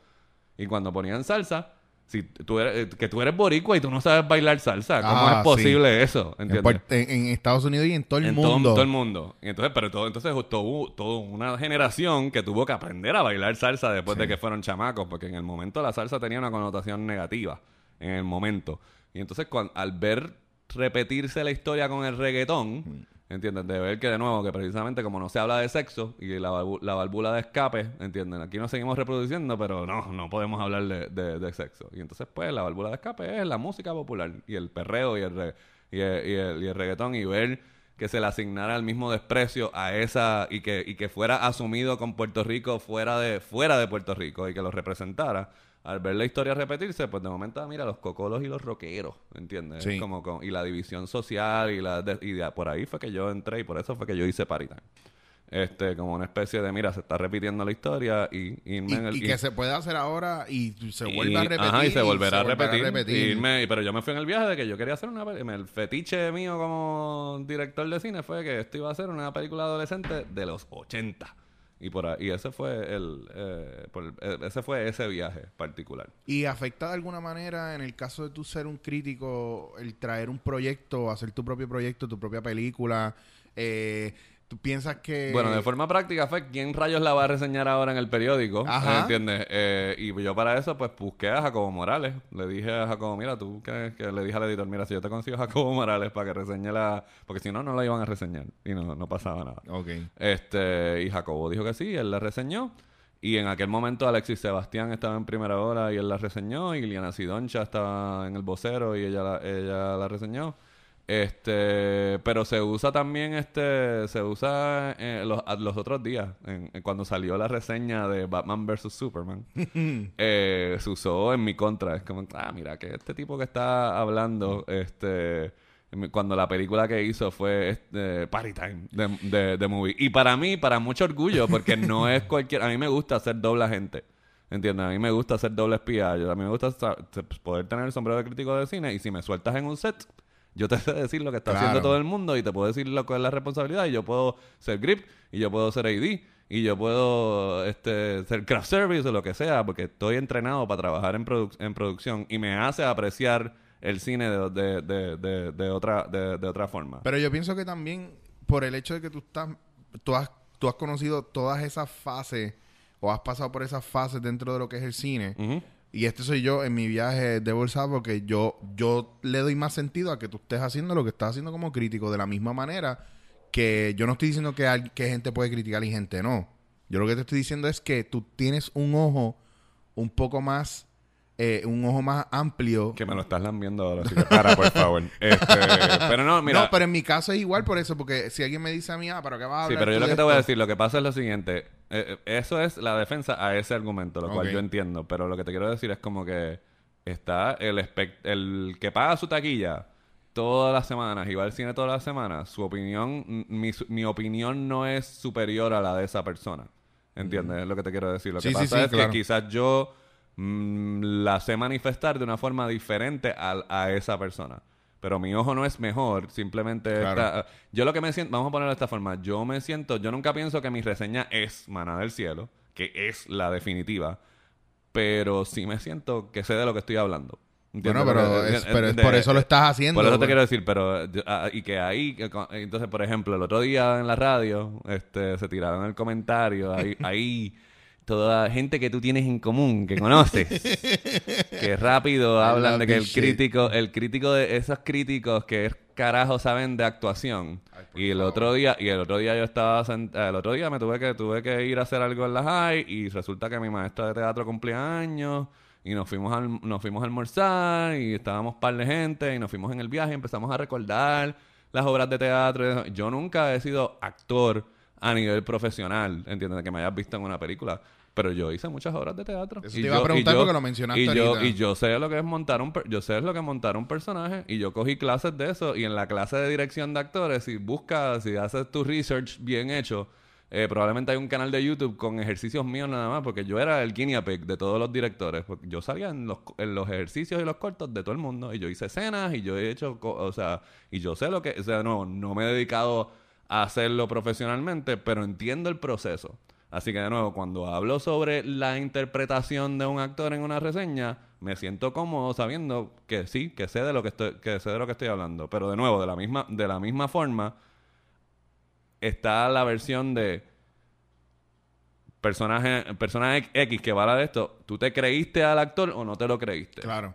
y cuando ponían salsa, si tú eres, eh, que tú eres boricua y tú no sabes bailar salsa, ¿cómo Ah, es posible eso? En, en- Estados Unidos y en todo el en todo, mundo. todo el mundo. Y entonces, pero todo, entonces una generación que tuvo que aprender a bailar salsa después de que fueron chamacos, porque en el momento la salsa tenía una connotación negativa, en el momento. Y entonces cuan- al ver repetirse la historia con el reggaetón, ¿entiendes? De ver que de nuevo, que precisamente como no se habla de sexo y la, la válvula de escape, ¿entienden? Aquí nos seguimos reproduciendo, pero no, no podemos hablar de, de- de sexo. Y entonces pues la válvula de escape es la música popular y el perreo y el, re- y el, y el- y el reggaetón y ver que se le asignara el mismo desprecio a esa y que, y que fuera asumido con Puerto Rico fuera de, fuera de Puerto Rico y que lo representara. Al ver la historia repetirse, pues de momento, mira, los cocolos y los rockeros, ¿entiendes? Sí. Como con- y la división social y la de- y de- por ahí fue que yo entré y por eso fue que yo hice Time. Este, como una especie de, mira, se está repitiendo la historia y, irme y, en el- y y- que se puede hacer ahora y se y- vuelve a repetir. Ajá, y se volverá a volverá repetir. Y irme- pero yo me fui en el viaje de que yo quería hacer una película. El fetiche mío como director de cine fue que esto iba a ser una película adolescente de los 80. Y por ahí, ese fue el, eh, por- eh, ese fue ese viaje particular. ¿Y afecta de alguna manera, en el caso de tú ser un crítico, el traer un proyecto, hacer tu propio proyecto, tu propia película? Eh, ¿Tú piensas que...? Bueno, de forma práctica fue quién rayos la va a reseñar ahora en el periódico, Ajá. ¿entiendes? Eh, y yo para eso pues busqué a Jacobo Morales. Le dije a Jacobo, mira, tú que, que le dije al editor, mira, si yo te consigo a Jacobo Morales para que reseñe la... Porque si no, no la iban a reseñar y no, no pasaba nada. Ok. Este, y Jacobo dijo que sí, él la reseñó. Y en aquel momento Alexis Sebastián estaba en primera hora y él la reseñó. Y Liliana Sidoncha estaba en el vocero y ella la, ella la reseñó. Este, pero se usa también, este, se usa eh, los, los otros días, en- en cuando salió la reseña de Batman vs. Superman, eh, se usó en mi contra. Es como, ah, mira, que este tipo que está hablando, este, cuando la película que hizo fue este, Party Time de, de, de movie. Y para mí, para mucho orgullo, porque no es cualquier, a mí me gusta hacer doble agente. ¿Entiendes? A mí me gusta hacer doble espía. Yo, a mí me gusta poder tener el sombrero de crítico de cine y si me sueltas en un set, yo te sé decir lo que está Claro. haciendo todo el mundo y te puedo decir lo que es la responsabilidad y yo puedo ser grip y yo puedo ser AD y yo puedo este, ser craft service o lo que sea porque estoy entrenado para trabajar en, produc- en producción y me hace apreciar el cine de, de, de, de, de otra, de, de otra forma. Pero yo pienso que también por el hecho de que tú estás, tú has, tú has conocido todas esas fases o has pasado por esas fases dentro de lo que es el cine. Y este soy yo en mi viaje de bolsa porque yo, yo le doy más sentido a que tú estés haciendo lo que estás haciendo como crítico de la misma manera que yo no estoy diciendo que, al- que gente puede criticar y gente no. Yo lo que te estoy diciendo es que tú tienes un ojo un poco más, eh, un ojo más amplio. Que me lo estás lambiendo ahora, así que para, por favor. Este, pero no, mira. no, pero en mi caso es igual por eso, porque si alguien me dice a mí, ah, pero ¿qué vas a Sí, hablar pero yo lo que te voy a decir, lo que pasa es lo siguiente. Eh, eh, eso es la defensa a ese argumento, lo cual yo entiendo. Pero lo que te quiero decir es como que está el, espect- el que paga su taquilla todas las semanas y va al cine todas las semanas, su opinión, mi, su- mi opinión no es superior a la de esa persona. ¿Entiendes? Es lo que te quiero decir. Lo Sí, que pasa sí, es claro. que quizás yo mm, la sé manifestar de una forma diferente a, esa persona. Pero mi ojo no es mejor, simplemente Claro. está- yo lo que me siento, vamos a ponerlo de esta forma, yo me siento, yo nunca pienso que mi reseña es Maná del Cielo, que es la definitiva, pero sí me siento que sé de lo que estoy hablando. Bueno, pero, Porque- es, pero es de- por eso lo estás haciendo. por eso te pues. quiero decir, pero ah, y que ahí, que entonces, por ejemplo, el otro día en la radio, este, se tiraron el comentario, ahí, ahí toda gente que tú tienes en común, que conoces, que rápido hablan de que el crítico, el crítico de esos críticos que carajo saben de actuación. y el otro día, y el otro día yo estaba sent- el otro día me tuve que, tuve que ir a hacer algo en la high, y resulta que mi maestra de teatro cumplía años. Y nos fuimos, a, alm- nos fuimos a almorzar y estábamos par de gente y nos fuimos en el viaje y empezamos a recordar las obras de teatro. Yo nunca he sido actor a nivel profesional, ¿entiendes? Que me hayas visto en una película. Pero yo hice muchas horas de teatro. Eso Y te iba a yo- y preguntar yo- porque lo mencionaste y yo, ahorita. y yo sé lo que es montar un yo sé lo que es montar un personaje y yo cogí clases de eso y en la clase de dirección de actores si buscas si haces tu research bien hecho eh, probablemente hay un canal de YouTube con ejercicios míos nada más porque yo era el guinea pig de todos los directores porque yo salía en los, en los ejercicios y los cortos de todo el mundo y yo hice escenas y yo he hecho o sea y yo sé lo que o sea no no me he dedicado a hacerlo profesionalmente pero entiendo el proceso Así que de nuevo, cuando hablo sobre la interpretación de un actor en una reseña, me siento cómodo sabiendo que sí, que sé de lo que estoy, que sé de lo que estoy hablando. Pero de nuevo, de la misma, de la misma forma, está la versión de personaje, personaje X que va a la de esto. ¿Tú te creíste al actor o no te lo creíste? Claro.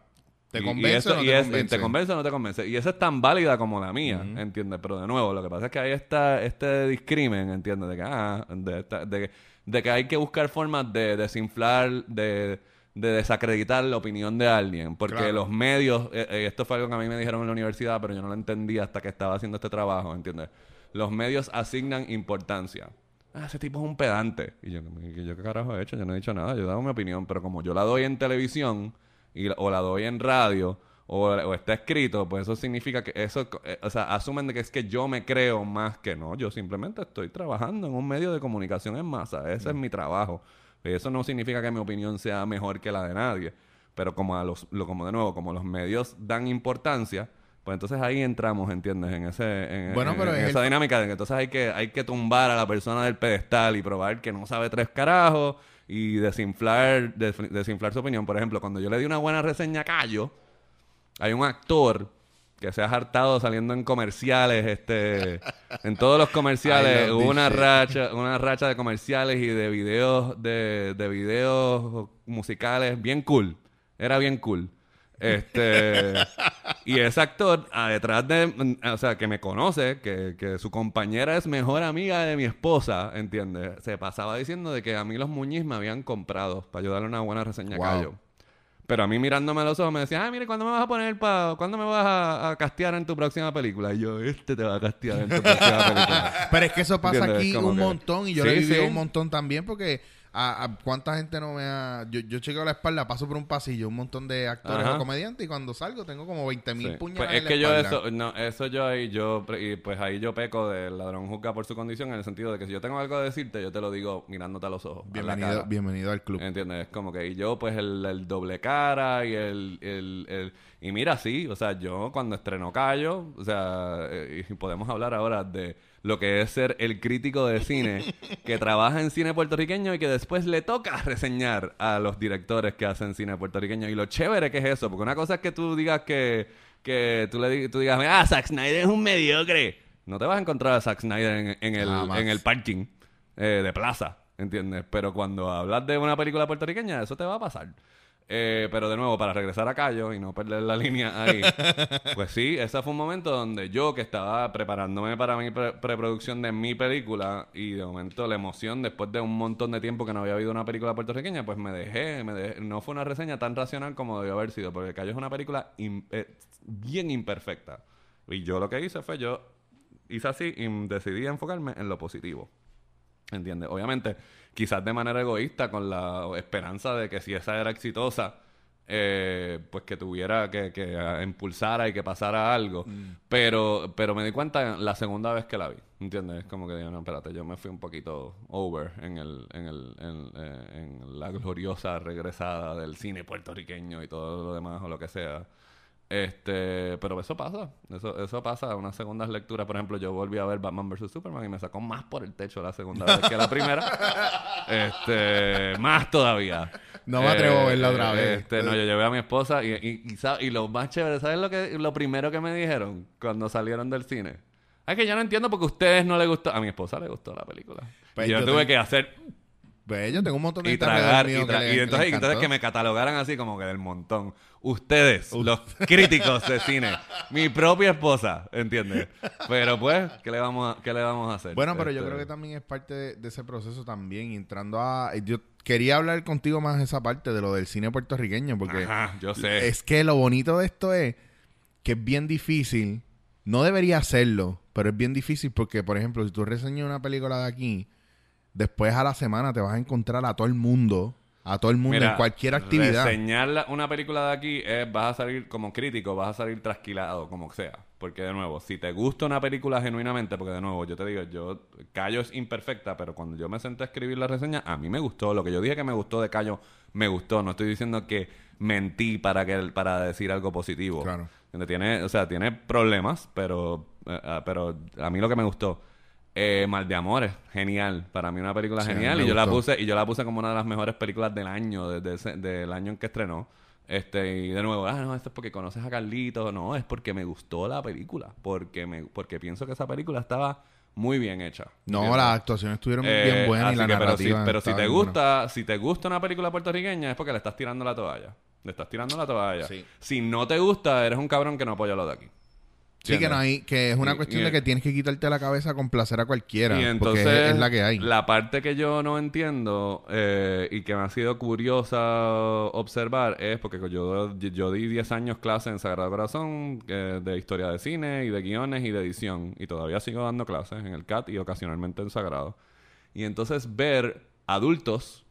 ¿Te Y- y convence eso- o no y te es- convence? ¿Te convence o no te convence? Y esa es tan válida como la mía, ¿entiendes? Pero de nuevo, lo que pasa es que hay esta, este discrimen, ¿entiendes? De que, ah, de, esta- de que- de que hay que buscar formas de desinflar, de, de desacreditar la opinión de alguien. Porque Claro. los medios, eh, eh, esto fue algo que a mí me dijeron en la universidad, pero yo no lo entendía hasta que estaba haciendo este trabajo, ¿entiendes? Los medios asignan importancia. Ah, ese tipo es un pedante. Y yo, ¿y yo qué carajo he hecho? Yo no he dicho nada, yo he dado mi opinión, pero como yo la doy en televisión y, o la doy en radio o, o está escrito, pues eso significa que eso, eh, o sea, asumen de que es que yo me creo más que no. Yo simplemente estoy trabajando en un medio de comunicación en masa. Ese es mi trabajo. Eso no significa que mi opinión sea mejor que la de nadie. Pero como a los, lo, como de nuevo, como los medios dan importancia, pues entonces ahí entramos, ¿entiendes? En ese, en, Bueno, en- pero en es esa el- dinámica de que entonces hay que, hay que tumbar a la persona del pedestal y probar que no sabe tres carajos y desinflar, des- desinflar su opinión. Por ejemplo, cuando yo le di una buena reseña a Cayo, hay un actor que se ha hartado saliendo en comerciales, este, en todos los comerciales, hubo una shit. racha, una racha de comerciales y de videos, de, de videos musicales bien cool. Era bien cool. Este, y ese actor, ah, detrás de, o sea, que me conoce, que, que su compañera es mejor amiga de mi esposa, ¿entiendes? Se pasaba diciendo de que a mí los Muñiz me habían comprado para ayudarle una buena reseña Wow. a Cayo. Pero a mí mirándome a los ojos me decía, ah, mire, ¿cuándo me vas a poner para... ¿Cuándo me vas a, a castear en tu próxima película? Y yo, este te va a castear en tu próxima película. Pero es que eso pasa ¿Entiendes? aquí Como un que- montón y yo Sí, lo he vivido sí. un montón también porque a, a cuánta gente no me ha... Yo, yo chequeo la espalda, paso por un pasillo, un montón de actores Ajá. o comediantes y cuando salgo tengo como 20 mil Sí. puñaladas Pues es en la que yo eso, no, eso yo ahí, yo, y pues ahí yo peco del ladrón juzga por su condición en el sentido de que si yo tengo algo que decirte, yo te lo digo mirándote a los ojos. Bienvenido, bienvenido al club. ¿Entiendes? Como que y yo, pues, el, el doble cara y el, el, el- Y mira, sí, o sea, yo cuando estrenó Cayo, o sea, eh, y podemos hablar ahora de lo que es ser el crítico de cine que trabaja en cine puertorriqueño y que después le toca reseñar a los directores que hacen cine puertorriqueño. Y lo chévere que es eso, porque una cosa es que tú digas que, que tú le tú digas, ah, Zack Snyder es un mediocre. No te vas a encontrar a Zack Snyder en, en el, en el parking eh, de plaza, ¿entiendes? Pero cuando hablas de una película puertorriqueña, eso te va a pasar. Eh, pero de nuevo, para regresar a Cayo y no perder la línea ahí, pues sí, ese fue un momento donde yo que estaba preparándome para mi pre- preproducción de mi película y de momento la emoción después de un montón de tiempo que no había habido una película puertorriqueña, pues me dejé, me dejé- no fue una reseña tan racional como debió haber sido, porque Cayo es una película eh, bien imperfecta. Y yo lo que hice fue yo hice así y decidí enfocarme en lo positivo. ¿Entiendes? Obviamente, quizás de manera egoísta, con la esperanza de que si esa era exitosa, eh, pues que tuviera que, que impulsara y que pasara algo. Pero, pero me di cuenta la segunda vez que la vi. ¿Entiendes? Como que digo, no, espérate, yo me fui un poquito over en, el, en, el, en, eh, en la gloriosa regresada del cine puertorriqueño y todo lo demás o lo que sea. Este, pero eso pasa, eso, eso pasa, unas segundas lecturas, por ejemplo, yo volví a ver Batman vs Superman y me sacó más por el techo la segunda vez que la primera. Este, más todavía. No me atrevo a verla otra vez. Este, no, yo llevé a mi esposa y, y, y, sa- y lo más chévere, ¿sabes lo que lo primero que me dijeron cuando salieron del cine? Es que yo no entiendo porque a ustedes no les gustó, a mi esposa le gustó la película. Pues y yo, yo tuve te- que hacer Pues yo tengo un montón de y tragar y, que tra- y que entonces, y entonces que me catalogaran así como que del montón. Ustedes, los críticos de cine, mi propia esposa, ¿entiendes? Pero pues, ¿qué le vamos a, qué le vamos a hacer? Bueno, pero yo Este, creo que también es parte de, de ese proceso también, entrando a... Yo quería hablar contigo más esa parte de lo del cine puertorriqueño, porque Ajá, yo sé. es que lo bonito de esto es que es bien difícil, no debería hacerlo, pero es bien difícil porque, por ejemplo, si tú reseñas una película de aquí, después a la semana te vas a encontrar a todo el mundo, a todo el mundo en cualquier actividad. Reseñar una película de aquí es, vas a salir como crítico, vas a salir trasquilado, como sea. Porque de nuevo, si te gusta una película genuinamente, porque de nuevo, yo te digo, yo, Cayo es imperfecta, pero cuando yo me senté a escribir la reseña, a mí me gustó. Lo que yo dije que me gustó de Cayo, me gustó. No estoy diciendo que mentí para que para decir algo positivo. Claro. Tiene, o sea, tiene problemas, pero, eh, ah, pero a mí lo que me gustó. Eh, Mal de Amores, genial. Para mí una película Sí, genial. Y yo la puse, y yo la puse como una de las mejores películas del año, desde ese- del año en que estrenó. Este, y de nuevo, ah, no, esto es porque conoces a Carlito. No, es porque me gustó la película. Porque me, porque pienso que esa película estaba muy bien hecha. No, ¿Entiendes? las actuaciones estuvieron Eh, bien buenas y la que, pero si, narrativa. pero si te gusta, si te gusta una película puertorriqueña es porque le estás tirando la toalla. Le estás tirando la toalla. Sí. Si no te gusta, eres un cabrón que no apoya lo de aquí. Sí, que no hay, que es una Y- cuestión y- de que tienes que quitarte la cabeza con placer a cualquiera. Y entonces, porque es, es la que hay. La parte que yo no entiendo eh, y que me ha sido curiosa observar es porque yo, yo di 10 años clase en Sagrado Corazón eh, de historia de cine y de guiones y de edición. Y todavía sigo dando clases en el CAT y ocasionalmente en Sagrado. Y entonces ver adultos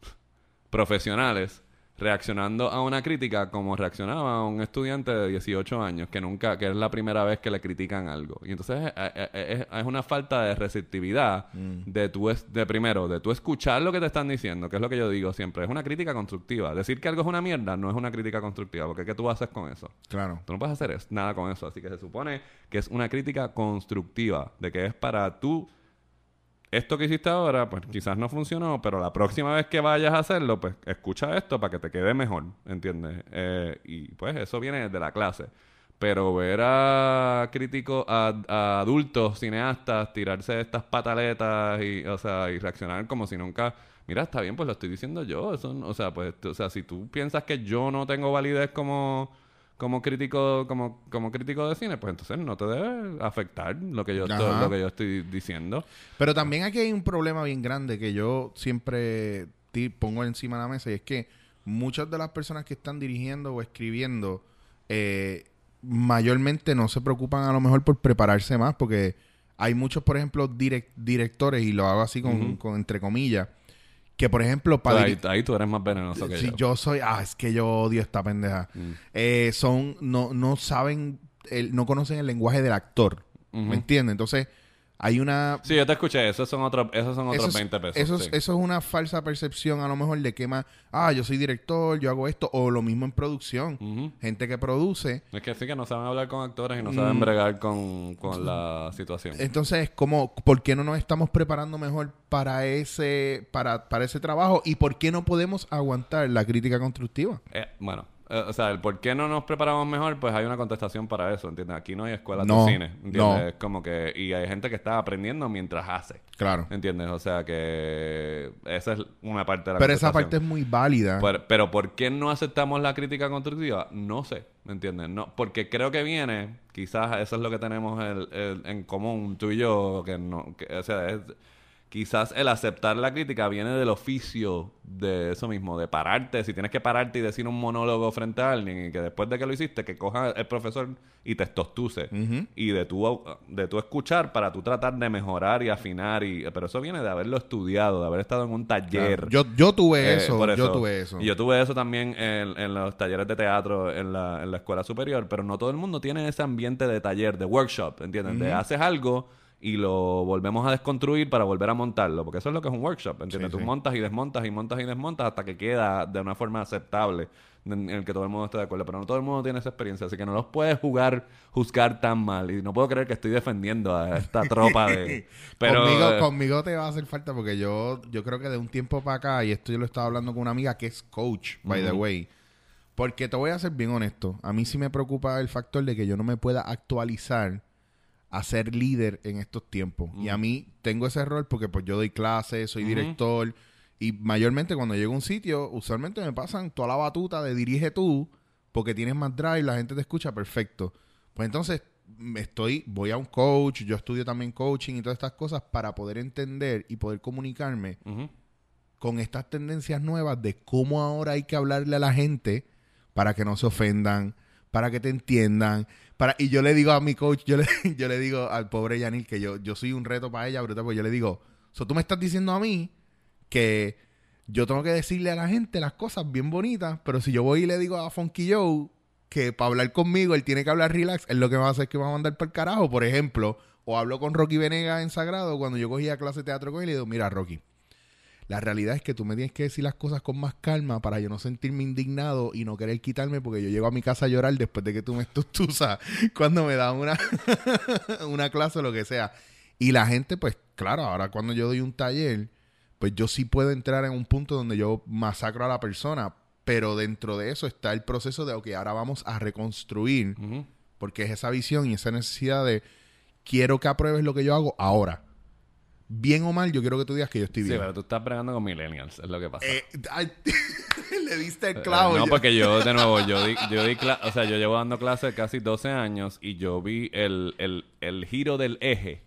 profesionales reaccionando a una crítica como reaccionaba un estudiante de 18 años que nunca que es la primera vez que le critican algo y entonces eh, eh, eh, es, es una falta de receptividad de tu es- de primero de tu escuchar lo que te están diciendo que es lo que yo digo siempre es una crítica constructiva decir que algo es una mierda no es una crítica constructiva porque qué tú haces con eso Claro. Tú no puedes hacer nada con eso. Así que se supone que es una crítica constructiva, de que es para tú. Esto que hiciste ahora, pues quizás no funcionó, pero la próxima vez que vayas a hacerlo, pues escucha esto para que te quede mejor, ¿entiendes? Eh, y pues eso viene de la clase. Pero ver a críticos, a, adultos cineastas tirarse estas pataletas y, o sea, y reaccionar como si nunca, mira, está bien, pues lo estoy diciendo yo. Eso, o sea, pues, o sea, si tú piensas que yo no tengo validez como, como crítico, como, como crítico de cine, pues entonces no te debe afectar lo que yo estoy, lo que yo estoy diciendo. Pero también aquí hay un problema bien grande que yo siempre pongo encima de la mesa y es que muchas de las personas que están dirigiendo o escribiendo eh, mayormente no se preocupan a lo mejor por prepararse más porque hay muchos, por ejemplo, direc- directores y lo hago así con, con entre comillas, que por ejemplo para ahí, tú eres más venenoso que si yo. yo soy, ah, es que yo odio esta pendeja. Mm. Eh, son, no, no saben, el- no conocen el lenguaje del actor. Ujú. ¿Me entiendes? Entonces, hay una Sí, yo te escuché. Esos son otros, esos son otros eso es- 20 pesos. Eso, es, sí. eso es una falsa percepción a lo mejor de que más, ah, yo soy director, yo hago esto, o lo mismo en producción. Gente que produce. Es que sí que no saben hablar con actores y no Mm. saben bregar con, con la situación. Entonces, como, ¿por qué no nos estamos preparando mejor para ese, para, para ese trabajo? ¿Y por qué no podemos aguantar la crítica constructiva? Eh, bueno, eh, o sea, el por qué no nos preparamos mejor, pues hay una contestación para eso, ¿entiendes? Aquí no hay escuelas No, de cine, ¿entiendes? no. Es como que... Y hay gente que está aprendiendo mientras hace, Claro. ¿entiendes? O sea que esa es una parte de la Pero esa parte es muy válida. Pero, pero ¿por qué no aceptamos la crítica constructiva? No sé, ¿me entiendes? No, porque creo que viene, quizás eso es lo que tenemos el- el- en común tú y yo, que no, que, o sea, es, quizás el aceptar la crítica viene del oficio de eso mismo, de pararte, si tienes que pararte y decir un monólogo frente a alguien y que después de que lo hiciste, que coja el profesor y te estostuse Ujú. y de tu, de tu escuchar para tú tratar de mejorar y afinar, y, pero eso viene de haberlo estudiado, de haber estado en un taller. Claro. Yo, yo tuve Eh, eso, yo tuve eso. Y yo tuve eso también en, en los talleres de teatro en la, en la escuela superior, pero no todo el mundo tiene ese ambiente de taller, de workshop, ¿entiendes? De haces algo y lo volvemos a desconstruir para volver a montarlo, porque eso es lo que es un workshop, ¿entiendes? Sí, Tú sí. montas y desmontas y montas y desmontas hasta que queda de una forma aceptable en el que todo el mundo esté de acuerdo, pero no todo el mundo tiene esa experiencia, así que no los puedes jugar, juzgar tan mal y no puedo creer que estoy defendiendo a esta tropa de... Pero, conmigo, eh, conmigo te va a hacer falta porque yo, yo creo que de un tiempo para acá, y esto yo lo estaba hablando con una amiga que es coach, by the way. Porque te voy a ser bien honesto. A mí sí me preocupa el factor de que yo no me pueda actualizar a ser líder en estos tiempos. Y a mí tengo ese rol porque pues yo doy clases, soy director. Y mayormente cuando llego a un sitio, usualmente me pasan toda la batuta de dirige tú, porque tienes más drive, la gente te escucha perfecto. Pues entonces estoy, voy a un coach, yo estudio también coaching y todas estas cosas para poder entender y poder comunicarme con estas tendencias nuevas de cómo ahora hay que hablarle a la gente para que no se ofendan, para que te entiendan. Para, y yo le digo a mi coach, yo le, yo le digo al pobre Yanil que yo, yo soy un reto para ella, brutal, porque yo le digo, so, tú me estás diciendo a mí que yo tengo que decirle a la gente las cosas bien bonitas, pero si yo voy y le digo a Funky Joe que para hablar conmigo él tiene que hablar relax, es lo que va a hacer que me va a mandar para el carajo, por ejemplo, o hablo con Rocky Venegas en Sagrado cuando yo cogía clase de teatro con él y le digo, mira Rocky, la realidad es que tú me tienes que decir las cosas con más calma para yo no sentirme indignado y no querer quitarme porque yo llego a mi casa a llorar después de que tú me estustuzas cuando me dan una, una clase o lo que sea. Y la gente, pues claro, ahora cuando yo doy un taller, pues yo sí puedo entrar en un punto donde yo masacro a la persona, pero dentro de eso está el proceso de, ok, ahora vamos a reconstruir, porque es esa visión y esa necesidad de, quiero que apruebes lo que yo hago ahora. Bien o mal, yo quiero que tú digas que yo estoy Sí, bien. pero tú estás bregando con millennials, es lo que pasa. Eh, ay, le diste el Eh, clavo. no, porque yo, de nuevo, yo di, yo di o sea, yo llevo dando clases casi 12 años y yo vi el, el, el giro del eje,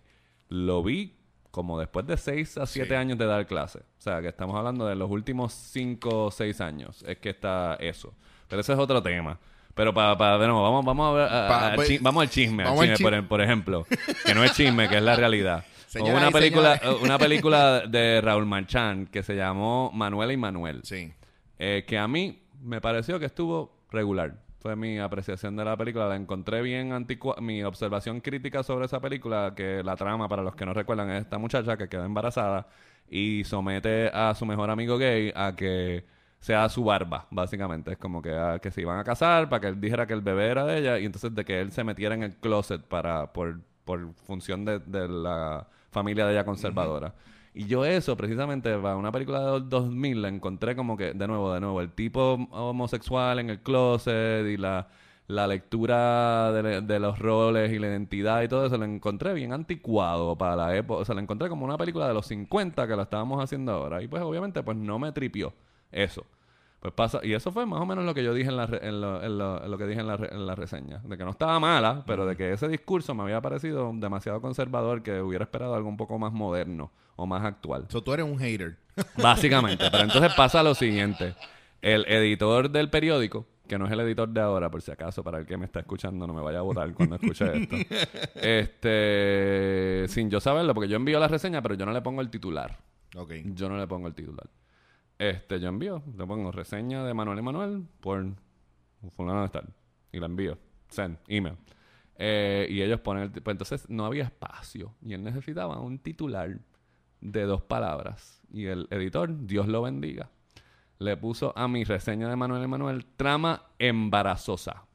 lo vi como después de 6 a 7 Sí. años de dar clase. O sea, que estamos hablando de los últimos 5 o 6 años, es que está eso. Pero ese es otro tema. Pero para, para de nuevo, vamos, vamos a a- Pa- pues, vamos al chisme, vamos al chisme, chi- por, por ejemplo, que no es chisme, que es la realidad. Señoras una película, señores. una película de Raúl Marchán que se llamó Manuela y Manuel. Sí. Eh, que a mí me pareció que estuvo regular. Fue mi apreciación de la película. La encontré bien antigua. Mi observación crítica sobre esa película, que la trama, para los que no recuerdan, es esta muchacha que queda embarazada y somete a su mejor amigo gay a que sea su barba, básicamente. Es como que, a- que se iban a casar para que él dijera que el bebé era de ella y entonces de que él se metiera en el closet para por, por función de, de la familia de ella conservadora. Y yo eso, precisamente, para una película de los 2000, la encontré como que, de nuevo, de nuevo, el tipo homosexual en el closet y la, la lectura de, de los roles y la identidad y todo eso, lo encontré bien anticuado para la época. O sea, lo encontré como una película de los 50 que la estábamos haciendo ahora. Y pues, obviamente, pues no me tripió eso. Pues pasa, y eso fue más o menos lo que yo dije en, la re- en, lo, en lo- en lo que dije en la, re- en la reseña. De que no estaba mala, pero de que ese discurso me había parecido demasiado conservador, que hubiera esperado algo un poco más moderno o más actual. So, tú eres un hater. Básicamente. Pero entonces pasa lo siguiente. El editor del periódico, que no es el editor de ahora, por si acaso, para el que me está escuchando, no me vaya a votar cuando escuche esto. Este, sin yo saberlo, porque yo envío la reseña, pero yo no le pongo el titular. Ok. Yo no le pongo el titular. Este, yo envío, le pongo reseña de Manuel y Manuel por fulano de tal. Y la envío. Send, email. Eh, y ellos ponen el pues entonces no había espacio. Y él necesitaba un titular de dos palabras. Y el editor, Dios lo bendiga, le puso a mi reseña de Manuel y Manuel trama embarazosa.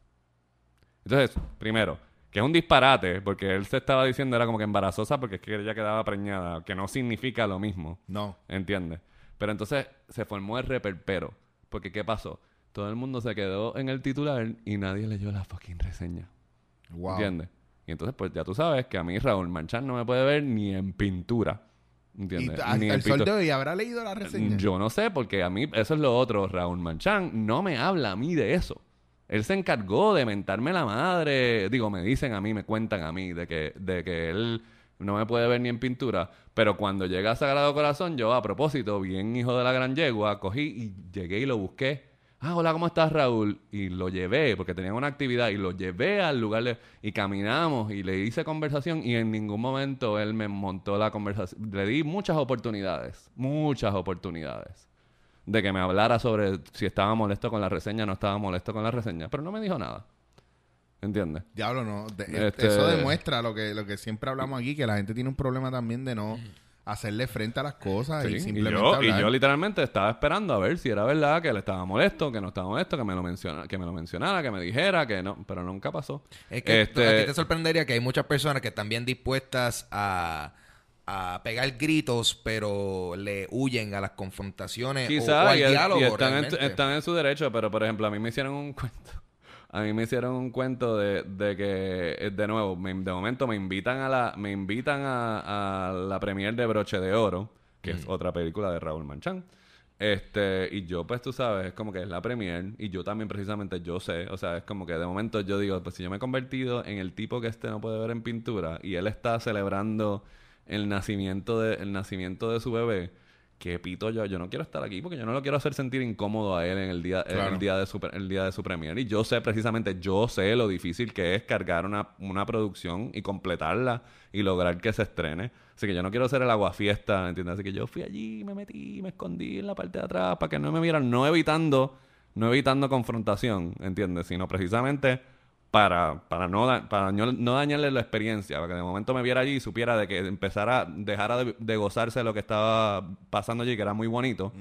Entonces, primero, que es un disparate, porque él se estaba diciendo era como que embarazosa porque es que ella quedaba preñada, que no significa lo mismo. No. ¿Entiendes? Pero entonces se formó el reperpero. Porque ¿qué pasó? Todo el mundo se quedó en el titular y nadie leyó la fucking reseña. Wow. ¿Entiendes? Y entonces, pues ya tú sabes que a mí Raúl Manchán no me puede ver ni en pintura. ¿Entiendes? Ni el sol de hoy habrá leído la reseña. Yo no sé, porque a mí, eso es lo otro. Raúl Manchán no me habla a mí de eso. Él se encargó de mentarme la madre. Digo, me dicen a mí, me cuentan a mí de que, de que él no me puede ver ni en pintura. Pero cuando llega a Sagrado Corazón, yo a propósito, bien hijo de la gran yegua, cogí y llegué y lo busqué. Ah, hola, ¿cómo estás, Raúl? Y lo llevé, porque tenían una actividad, y lo llevé al lugar y caminamos y le hice conversación y en ningún momento él me montó la conversación. Le di muchas oportunidades, muchas oportunidades de que me hablara sobre si estaba molesto con la reseña, no estaba molesto con la reseña, pero no me dijo nada. ¿Entiendes? Diablo, no. De- Este- Eso demuestra lo que, lo que siempre hablamos aquí, que la gente tiene un problema también de no hacerle frente a las cosas Sí, y y, simplemente yo, y yo literalmente estaba esperando a ver si era verdad que él estaba molesto, que no estaba molesto, que me lo menciona, que me lo mencionara, que me dijera, que no, pero nunca pasó. Es que Este- a ti te sorprendería que hay muchas personas que están bien dispuestas a, a pegar gritos, pero le huyen a las confrontaciones o- o, Quizás al y, diálogo. y están, en, están en su derecho, pero por ejemplo, a mí me hicieron un cuento. A mí me hicieron un cuento de, de que, eh, de nuevo, me- de momento me invitan a la, me invitan a, a la premier de Broche de Oro, que es otra película de Raúl Manchán. Este, y yo, pues tú sabes, es como que es la premier, y yo también precisamente yo sé, o sea, es como que de momento yo digo, pues si yo me he convertido en el tipo que este no puede ver en pintura, y él está celebrando el nacimiento de, el nacimiento de su bebé, ¿qué pito yo? Yo no quiero estar aquí porque yo no lo quiero hacer sentir incómodo a él en el día, Claro. el día, de, su, el día de su premier. Y yo sé precisamente, yo sé lo difícil que es cargar una, una producción y completarla y lograr que se estrene. Así que yo no quiero ser el aguafiesta, ¿entiendes? Así que yo fui allí, me metí, me escondí en la parte de atrás para que no me vieran, no evitando, no evitando confrontación, ¿entiendes? Sino precisamente para, para, no, da- para no, no dañarle la experiencia, para que de momento me viera allí y supiera de que empezara, dejara de, de gozarse lo que estaba pasando allí, que era muy bonito,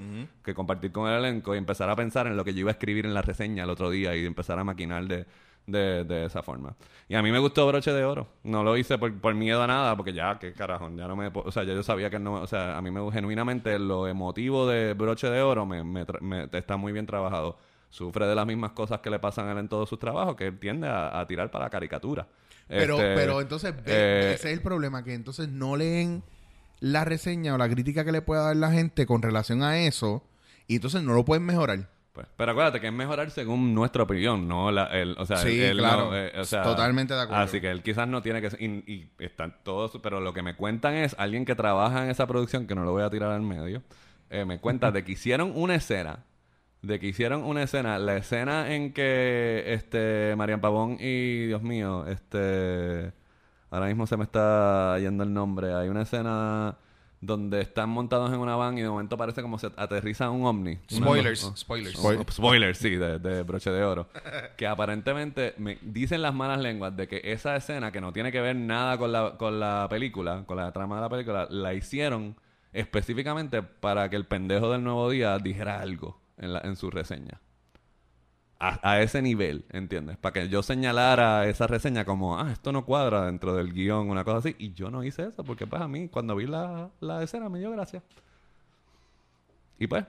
que compartir con el elenco y empezar a pensar en lo que yo iba a escribir en la reseña el otro día y empezar a maquinar de, de, de esa forma. Y a mí me gustó Broche de Oro. No lo hice por, por miedo a nada, porque ya, qué carajo, ya no me... O sea, ya yo sabía que no... O sea, a mí me genuinamente lo emotivo de Broche de Oro me, me- está muy bien trabajado. Sufre de las mismas cosas que le pasan a él en todos sus trabajos, que él tiende a, a tirar para la caricatura. Pero, Este, pero entonces, ve, eh, ese es el problema, que entonces no leen la reseña o la crítica que le pueda dar la gente con relación a eso y entonces no lo pueden mejorar. Pues, pero acuérdate que es mejorar según nuestra opinión, no la, el, o sea, Sí, él claro. no, eh, o sea, Totalmente de acuerdo. Así que él quizás no tiene que y, y están todos, pero lo que me cuentan es alguien que trabaja en esa producción que no lo voy a tirar al medio, eh, me cuenta de que hicieron una escena, de que hicieron una escena, la escena en que este Marian Pavón y Dios mío, este ahora mismo se me está yendo el nombre, hay una escena donde están montados en una van y de momento parece como se aterriza un ovni. Una- Spoilers, oh. spoilers. Spoil- Oh, Spoilers, sí, de, de broche de oro. que aparentemente me dicen las malas lenguas de que esa escena, que no tiene que ver nada con la, con la película, con la trama de la película, la hicieron específicamente para que el pendejo del nuevo día dijera algo en, la, en su reseña. A, a ese nivel, ¿entiendes? Para que yo señalara esa reseña como, ah, esto no cuadra dentro del guion, una cosa así. Y yo no hice eso, porque pues a mí, cuando vi la, la escena, me dio gracia. Y pues,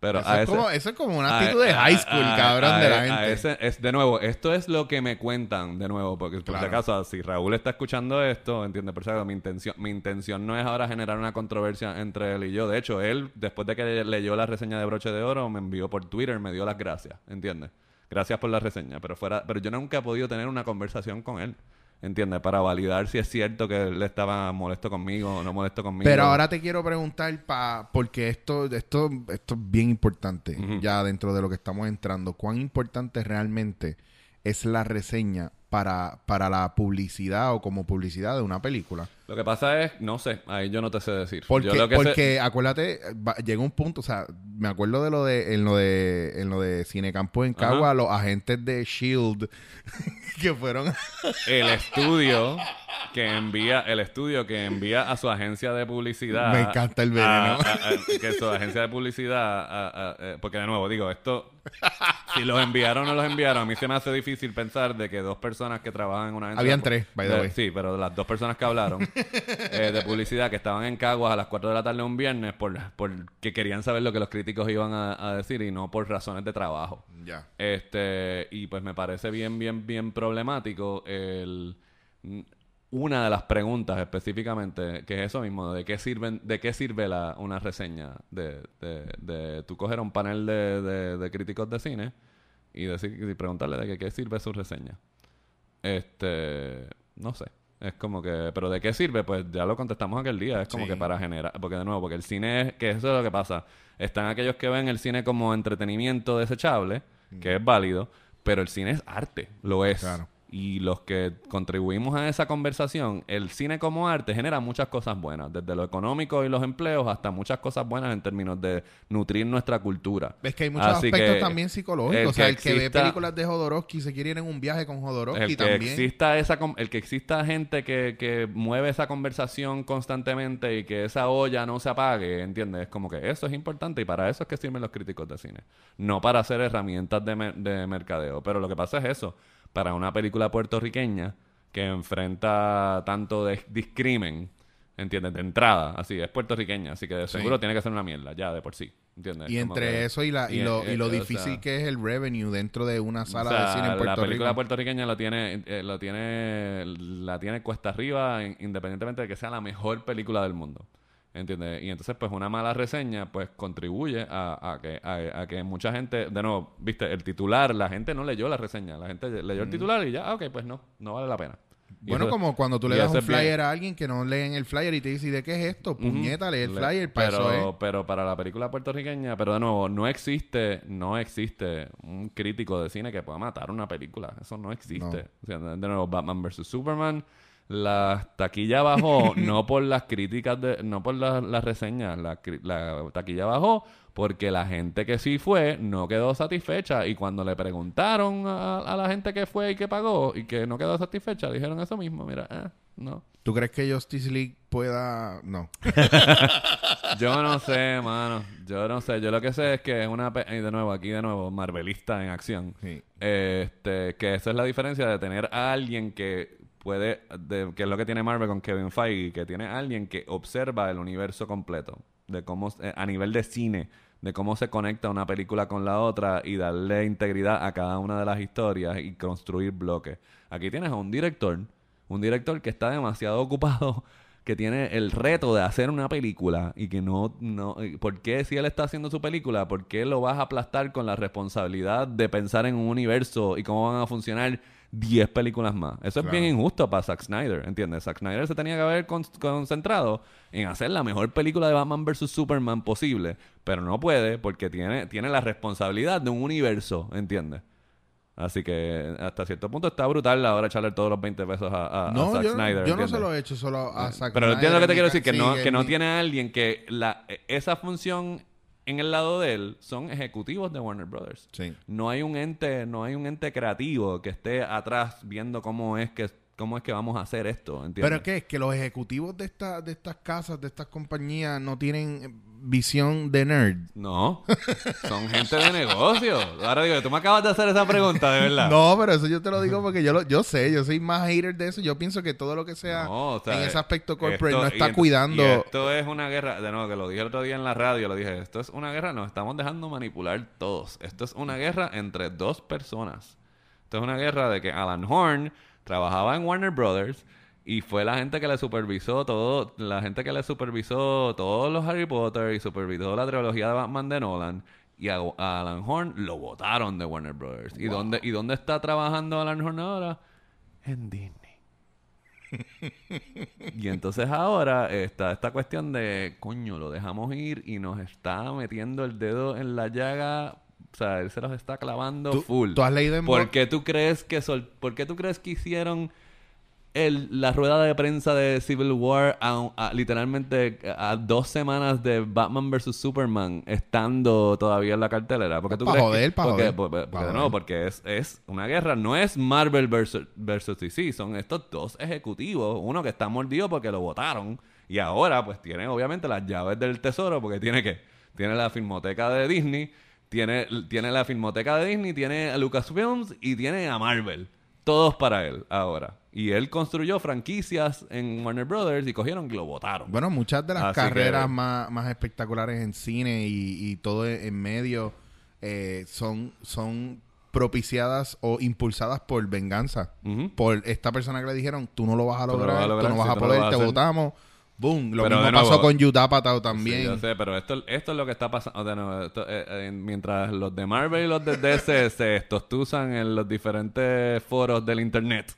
pero Eso, a es ese- como, eso es como una a- actitud de a- high school, a- cabrón, a- de la a gente. ese- es, de nuevo, esto es lo que me cuentan, de nuevo, porque por si Claro. acaso, si Raúl está escuchando esto, entiende, por si acaso, mi intención, mi intención no es ahora generar una controversia entre él y yo. De hecho, él, después de que leyó la reseña de Broche de Oro, me envió por Twitter, me dio las gracias, ¿entiendes? Gracias por la reseña, pero fuera, pero yo nunca he podido tener una conversación con él. ¿Entiendes? Para validar si es cierto que él estaba molesto conmigo o no molesto conmigo. Pero ahora te quiero preguntar, pa, porque esto, esto, esto es bien importante, ya dentro de lo que estamos entrando. ¿Cuán importante realmente es la reseña para, para la publicidad o como publicidad de una película? Lo que pasa es, no sé, ahí yo no te sé decir. Porque, Yo lo que sé- porque acuérdate, va- llega un punto, o sea, me acuerdo de lo de, en lo de, en lo de Cinecampo en Cagua, los agentes de Shield que fueron el estudio que envía el estudio que envía a su agencia de publicidad Me encanta el veneno. a- a- a- que su agencia de publicidad eh, porque de nuevo digo esto si los enviaron o no los enviaron a mí se me hace difícil pensar de que dos personas que trabajan en una agencia Habían de- tres, by the de- way. sí pero las dos personas que hablaron eh, de publicidad que estaban en Caguas a las 4 de la tarde un viernes por, por que querían saber lo que los críticos iban a, a decir y no por razones de trabajo ya. este, y pues me parece bien, bien, bien problemático el una de las preguntas específicamente, que es eso mismo, de qué sirven, de qué sirve la, una reseña de, de, de tú coger a un panel de, de, de críticos de cine y decir y preguntarle de que qué sirve su reseña. Este, no sé. Es como que, pero ¿de qué sirve? Pues ya lo contestamos aquel día. Es como Sí. que para generar, porque de nuevo, porque el cine es, que eso es lo que pasa. Están aquellos que ven el cine como entretenimiento desechable, que es válido, pero el cine es arte, lo es. Y los que contribuimos a esa conversación, el cine como arte genera muchas cosas buenas, desde lo económico y los empleos hasta muchas cosas buenas en términos de nutrir nuestra cultura. Es que hay muchos Así aspectos que también psicológicos. el o sea, que el que ve películas de Jodorowsky se quiere ir en un viaje con Jodorowsky el que también. exista esa el que exista gente que, que mueve esa conversación constantemente y que esa olla no se apague, ¿entiendes? Es como que eso es importante y para eso es que sirven los críticos de cine. No para hacer herramientas de, de mercadeo. Pero lo que pasa es eso. Para una película puertorriqueña que enfrenta tanto de discrimen, ¿entiendes? De entrada, así, es puertorriqueña, así que de Sí. seguro tiene que ser una mierda, ya de por sí, ¿entiendes? Y entre que- eso y, la, y, y, lo, eh, y lo o difícil sea, que es el revenue dentro de una sala o sea, de cine en Puerto la película Rico. puertorriqueña lo tiene, eh, lo tiene, la tiene cuesta arriba, in- independientemente de que sea la mejor película del mundo. ¿Entiendes? Y entonces, pues, una mala reseña, pues, contribuye a, a que, a, a que mucha gente, de nuevo, viste, el titular, la gente no leyó la reseña, la gente leyó el titular y ya, ah, ok, pues no, no vale la pena. Y Bueno, eso- como cuando tú le das un bien- flyer a alguien que no leen el flyer y te dice, ¿y de qué es esto? Puñeta, lee el Le- flyer, para pero, eso pero para la película puertorriqueña, pero de nuevo, no existe, no existe un crítico de cine que pueda matar una película. Eso no existe. O sea, de nuevo, Batman vs. Superman, la taquilla bajó no por las críticas, de, no por las, las reseñas, la, la taquilla bajó porque la gente que sí fue no quedó satisfecha y cuando le preguntaron a, a la gente que fue y que pagó y que no quedó satisfecha, dijeron eso mismo, mira, eh, no. ¿Tú crees que Justice League pueda...? No. Yo no sé, mano. Yo no sé. Yo lo que sé es que es una... pe- Y de nuevo, aquí de nuevo, Marvelista en acción. Sí. Este, que esa es la diferencia de tener a alguien que puede... De, que es lo que tiene Marvel con Kevin Feige. Que tiene alguien que observa el universo completo. De cómo... a nivel de cine. De cómo se conecta una película con la otra. Y darle integridad a cada una de las historias. Y construir bloques. Aquí tienes a un director... Un director que está demasiado ocupado que tiene el reto de hacer una película y que no, no, ¿por qué si él está haciendo su película, por qué lo vas a aplastar con la responsabilidad de pensar en un universo y cómo van a funcionar 10 películas más? Eso es bien injusto para Zack Snyder, ¿entiendes? Zack Snyder se tenía que haber con- concentrado en hacer la mejor película de Batman vs. Superman posible, pero no puede porque tiene, tiene la responsabilidad de un universo, ¿entiendes? Así que hasta cierto punto está brutal ahora echarle todos los 20 pesos a, a- a No, Zack yo, Snyder. yo no se lo he hecho solo a Zack Pero Snyder entiendo lo que te quiero decir, que no, que no tiene a alguien que la, esa función en el lado de él son ejecutivos de Warner Brothers. Sí. No hay un ente, no hay un ente creativo que esté atrás viendo cómo es que cómo es que vamos a hacer esto, ¿entiendes? Pero ¿qué es? Que los ejecutivos de, esta, de estas casas, de estas compañías, no tienen eh, visión de nerd. No, son gente de negocio. Ahora digo, tú me acabas de hacer esa pregunta, de verdad. No, pero eso yo te lo digo porque yo lo, yo sé, yo soy más hater de eso. Yo pienso que todo lo que sea No, o sea, en ese aspecto corporate esto- no está cuidando. y esto es una guerra, de nuevo, que lo dije el otro día en la radio, lo dije, esto es una guerra, nos estamos dejando manipular todos. Esto es una guerra entre dos personas. Esto es una guerra de que Alan Horn trabajaba en Warner Brothers y fue la gente que le supervisó todo, la gente que le supervisó todos los Harry Potter y supervisó la trilogía de Batman de Nolan. Y a, a Alan Horn lo votaron de Warner Brothers. ¿Y, dónde, ¿Y dónde está trabajando Alan Horn ahora? En Disney. Y entonces ahora está esta cuestión de, coño, lo dejamos ir y nos está metiendo el dedo en la llaga. O sea, él se los está clavando ¿Tú- full. tú has leído en ¿Por qué tú crees que sol- ¿Por qué tú crees que hicieron el, la rueda de prensa de Civil War a, a- literalmente a dos semanas de Batman vs Superman estando todavía en la cartelera? Porque tú Pa' crees que- joder, pa' porque, joder. porque- porque Pa' de joder. nuevo, porque es, es una guerra, no es Marvel versus, versus DC, son estos dos ejecutivos, uno que está mordido porque lo votaron y ahora pues tiene obviamente las llaves del tesoro porque tiene que tiene la filmoteca de Disney, tiene, tiene la filmoteca de Disney, tiene a Lucasfilms y tiene a Marvel. Todos para él ahora. Y él construyó franquicias en Warner Brothers y cogieron y lo votaron. Bueno, muchas de las Así carreras que- más, más espectaculares en cine y, y todo en medio eh, son, son propiciadas o impulsadas por venganza. Por esta persona que le dijeron, tú no lo vas a Tú no lo lograr, vas a lograr, tú no vas a no poder, vas a te votamos. Boom. Lo Pero mismo nuevo- pasó con Sí, también. yo sé, pero esto, esto es lo que está pasando. de nuevo, esto, eh, eh, mientras los de Marvel y los de DC se estostuzan en los diferentes foros del internet,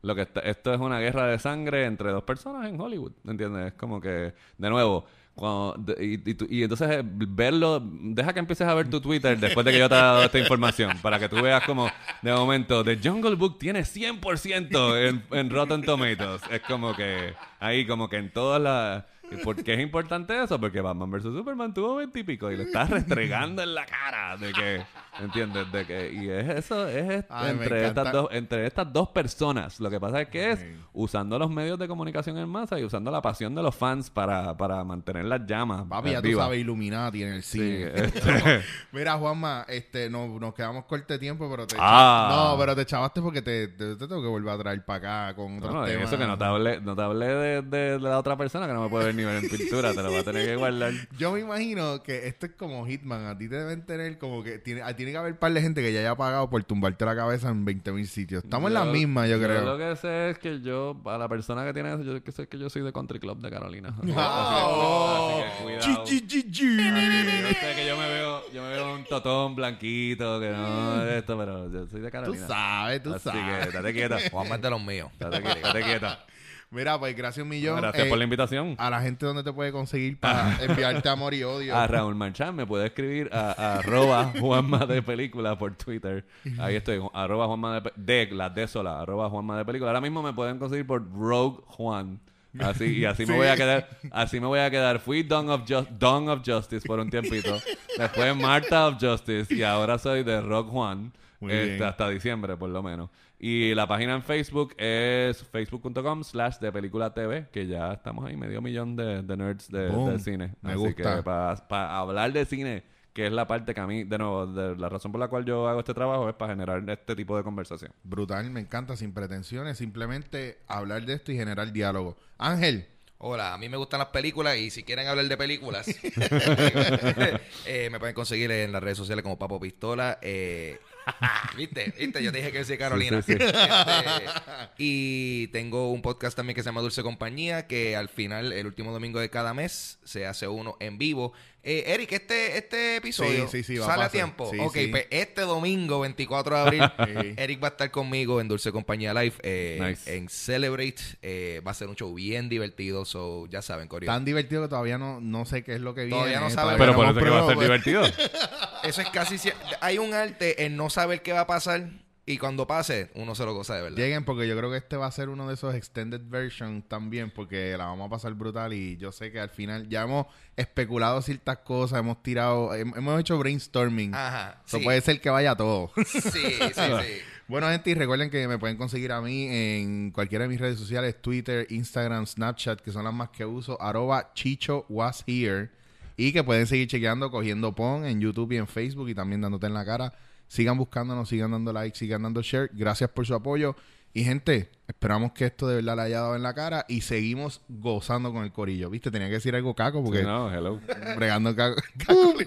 lo que está- esto es una guerra de sangre entre dos personas en Hollywood, ¿entiendes? Es como que, de nuevo, cuando, y, y y entonces eh, verlo, deja que empieces a ver tu Twitter después de que yo te haya dado esta información, para que tú veas como, de momento, The Jungle Book tiene 100% en, en Rotten Tomatoes. Es como que, ahí como que en todas las... ¿Y ¿Por qué es importante eso? Porque Batman vs. Superman tuvo 20 y pico y le está restregando en la cara de que, ¿entiendes? De que, y es eso, es Ay, entre, estas dos, entre estas dos personas. Lo que pasa es que es usando los medios de comunicación en masa y usando la pasión de los fans para, para mantener las llamas. Papi, ya tú sabes, Illuminati en el Sí, cine. este- Mira, Juanma, este, no, nos quedamos corto de tiempo, pero te Ah. no, pero te chavaste porque te, te- te tengo que volver a traer para acá con otros no, no, temas. eso que no te hablé, no te hablé de, de la otra persona que no me puede ver ni nivel en pintura, te lo va a tener que guardar. Yo me imagino que esto es como Hitman. A ti te deben tener como que... Tiene, ah, tiene que haber un par de gente que ya haya pagado por tumbarte la cabeza en 20 mil sitios. Estamos en la misma, yo, creo. Lo que sé es que yo, a la persona que tiene eso, yo que sé que yo soy de Country Club de Carolina. Oh. Así que, así que cuidado. Yo sé que yo me veo, yo me veo un totón blanquito, que no es esto, pero yo soy de Tú Carolina. sabes, tú Así sabes. que date quieta. Juanma es de los míos. Date quieta. Date quieta. Mira, pues gracias un millón. Gracias Eh, por la invitación. A la gente donde te puede conseguir para enviarte amor y odio. A Raúl Marchán me puede escribir a, a arroba Juanma de Película por Twitter. Ahí estoy, arroba Juanma de, de la D sola, arroba Juanma de Película. Ahora mismo me pueden conseguir por Rogue Juan. Así, y así me voy a quedar, así me voy a quedar. Fui Dawn of, Ju- Dawn of Justice por un tiempito. Después Marta of Justice y ahora soy de Rogue Juan. Este, hasta diciembre por lo menos. Y la página en Facebook es facebook.com slash de película TV, que ya estamos ahí, medio millón de, de nerds de, cine. Me Así gusta. que para hablar de cine, que es la parte que a mí, de nuevo, de la razón por la cual yo hago este trabajo es para generar este tipo de conversación. Brutal, me encanta, sin pretensiones, simplemente hablar de esto y generar diálogo. Ángel, Hola, a mí me gustan las películas y si quieren hablar de películas, eh, me pueden conseguir en las redes sociales como Papo Pistola. eh, ¿Viste? ¿Viste? Yo te dije que soy Carolina. Sí, sí, sí. Este, y tengo un podcast también que se llama Dulce Compañía, que al final, el último domingo de cada mes, se hace uno en vivo. Eh, Eric, este, este episodio Sí, sí, sí, va a sale a tiempo. Sí, ok, sí. pues este domingo, 24 de abril. Eric va a estar conmigo en Dulce Compañía Live eh, Nice. en Celebrate. Eh, va a ser un show bien divertido, so ya saben, Corio. tan divertido que todavía no, no sé qué es lo que viene. Todavía no sabe, Pero por hemos eso que va a ser divertido. Eso es casi... Hay un arte en no saber qué va a pasar y cuando pase, uno se lo goza de verdad. Lleguen porque yo creo que este va a ser uno de esos extended version también porque la vamos a pasar brutal y yo sé que al final ya hemos especulado ciertas cosas, hemos tirado, hem- hemos hecho brainstorming. Ajá. Eso sí. puede ser que vaya todo. Sí, sí, sí. bueno, gente, y recuerden que me pueden conseguir a mí en cualquiera de mis redes sociales, Twitter, Instagram, Snapchat, que son las más que uso, arroba Chicho was here. Y que pueden seguir chequeando, cogiendo pon en YouTube y en Facebook y también dándote en la cara. Sigan buscándonos, sigan dando like, sigan dando share. Gracias por su apoyo. Y gente, esperamos que esto de verdad le haya dado en la cara y seguimos gozando con el corillo. ¿Viste? Tenía que decir algo caco porque Sí, no, hello. bregando caco. caco.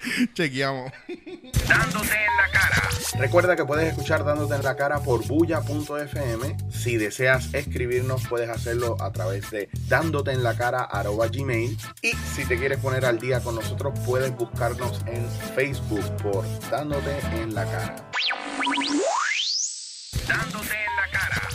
Chequeamos. Dándote en la cara. Recuerda que puedes escuchar Dándote en la cara por bulla.fm. Si deseas escribirnos, puedes hacerlo a través de dándote en la cara gmail. Y si te quieres poner al día con nosotros, puedes buscarnos en Facebook por Dándote en la cara dándote en la cara.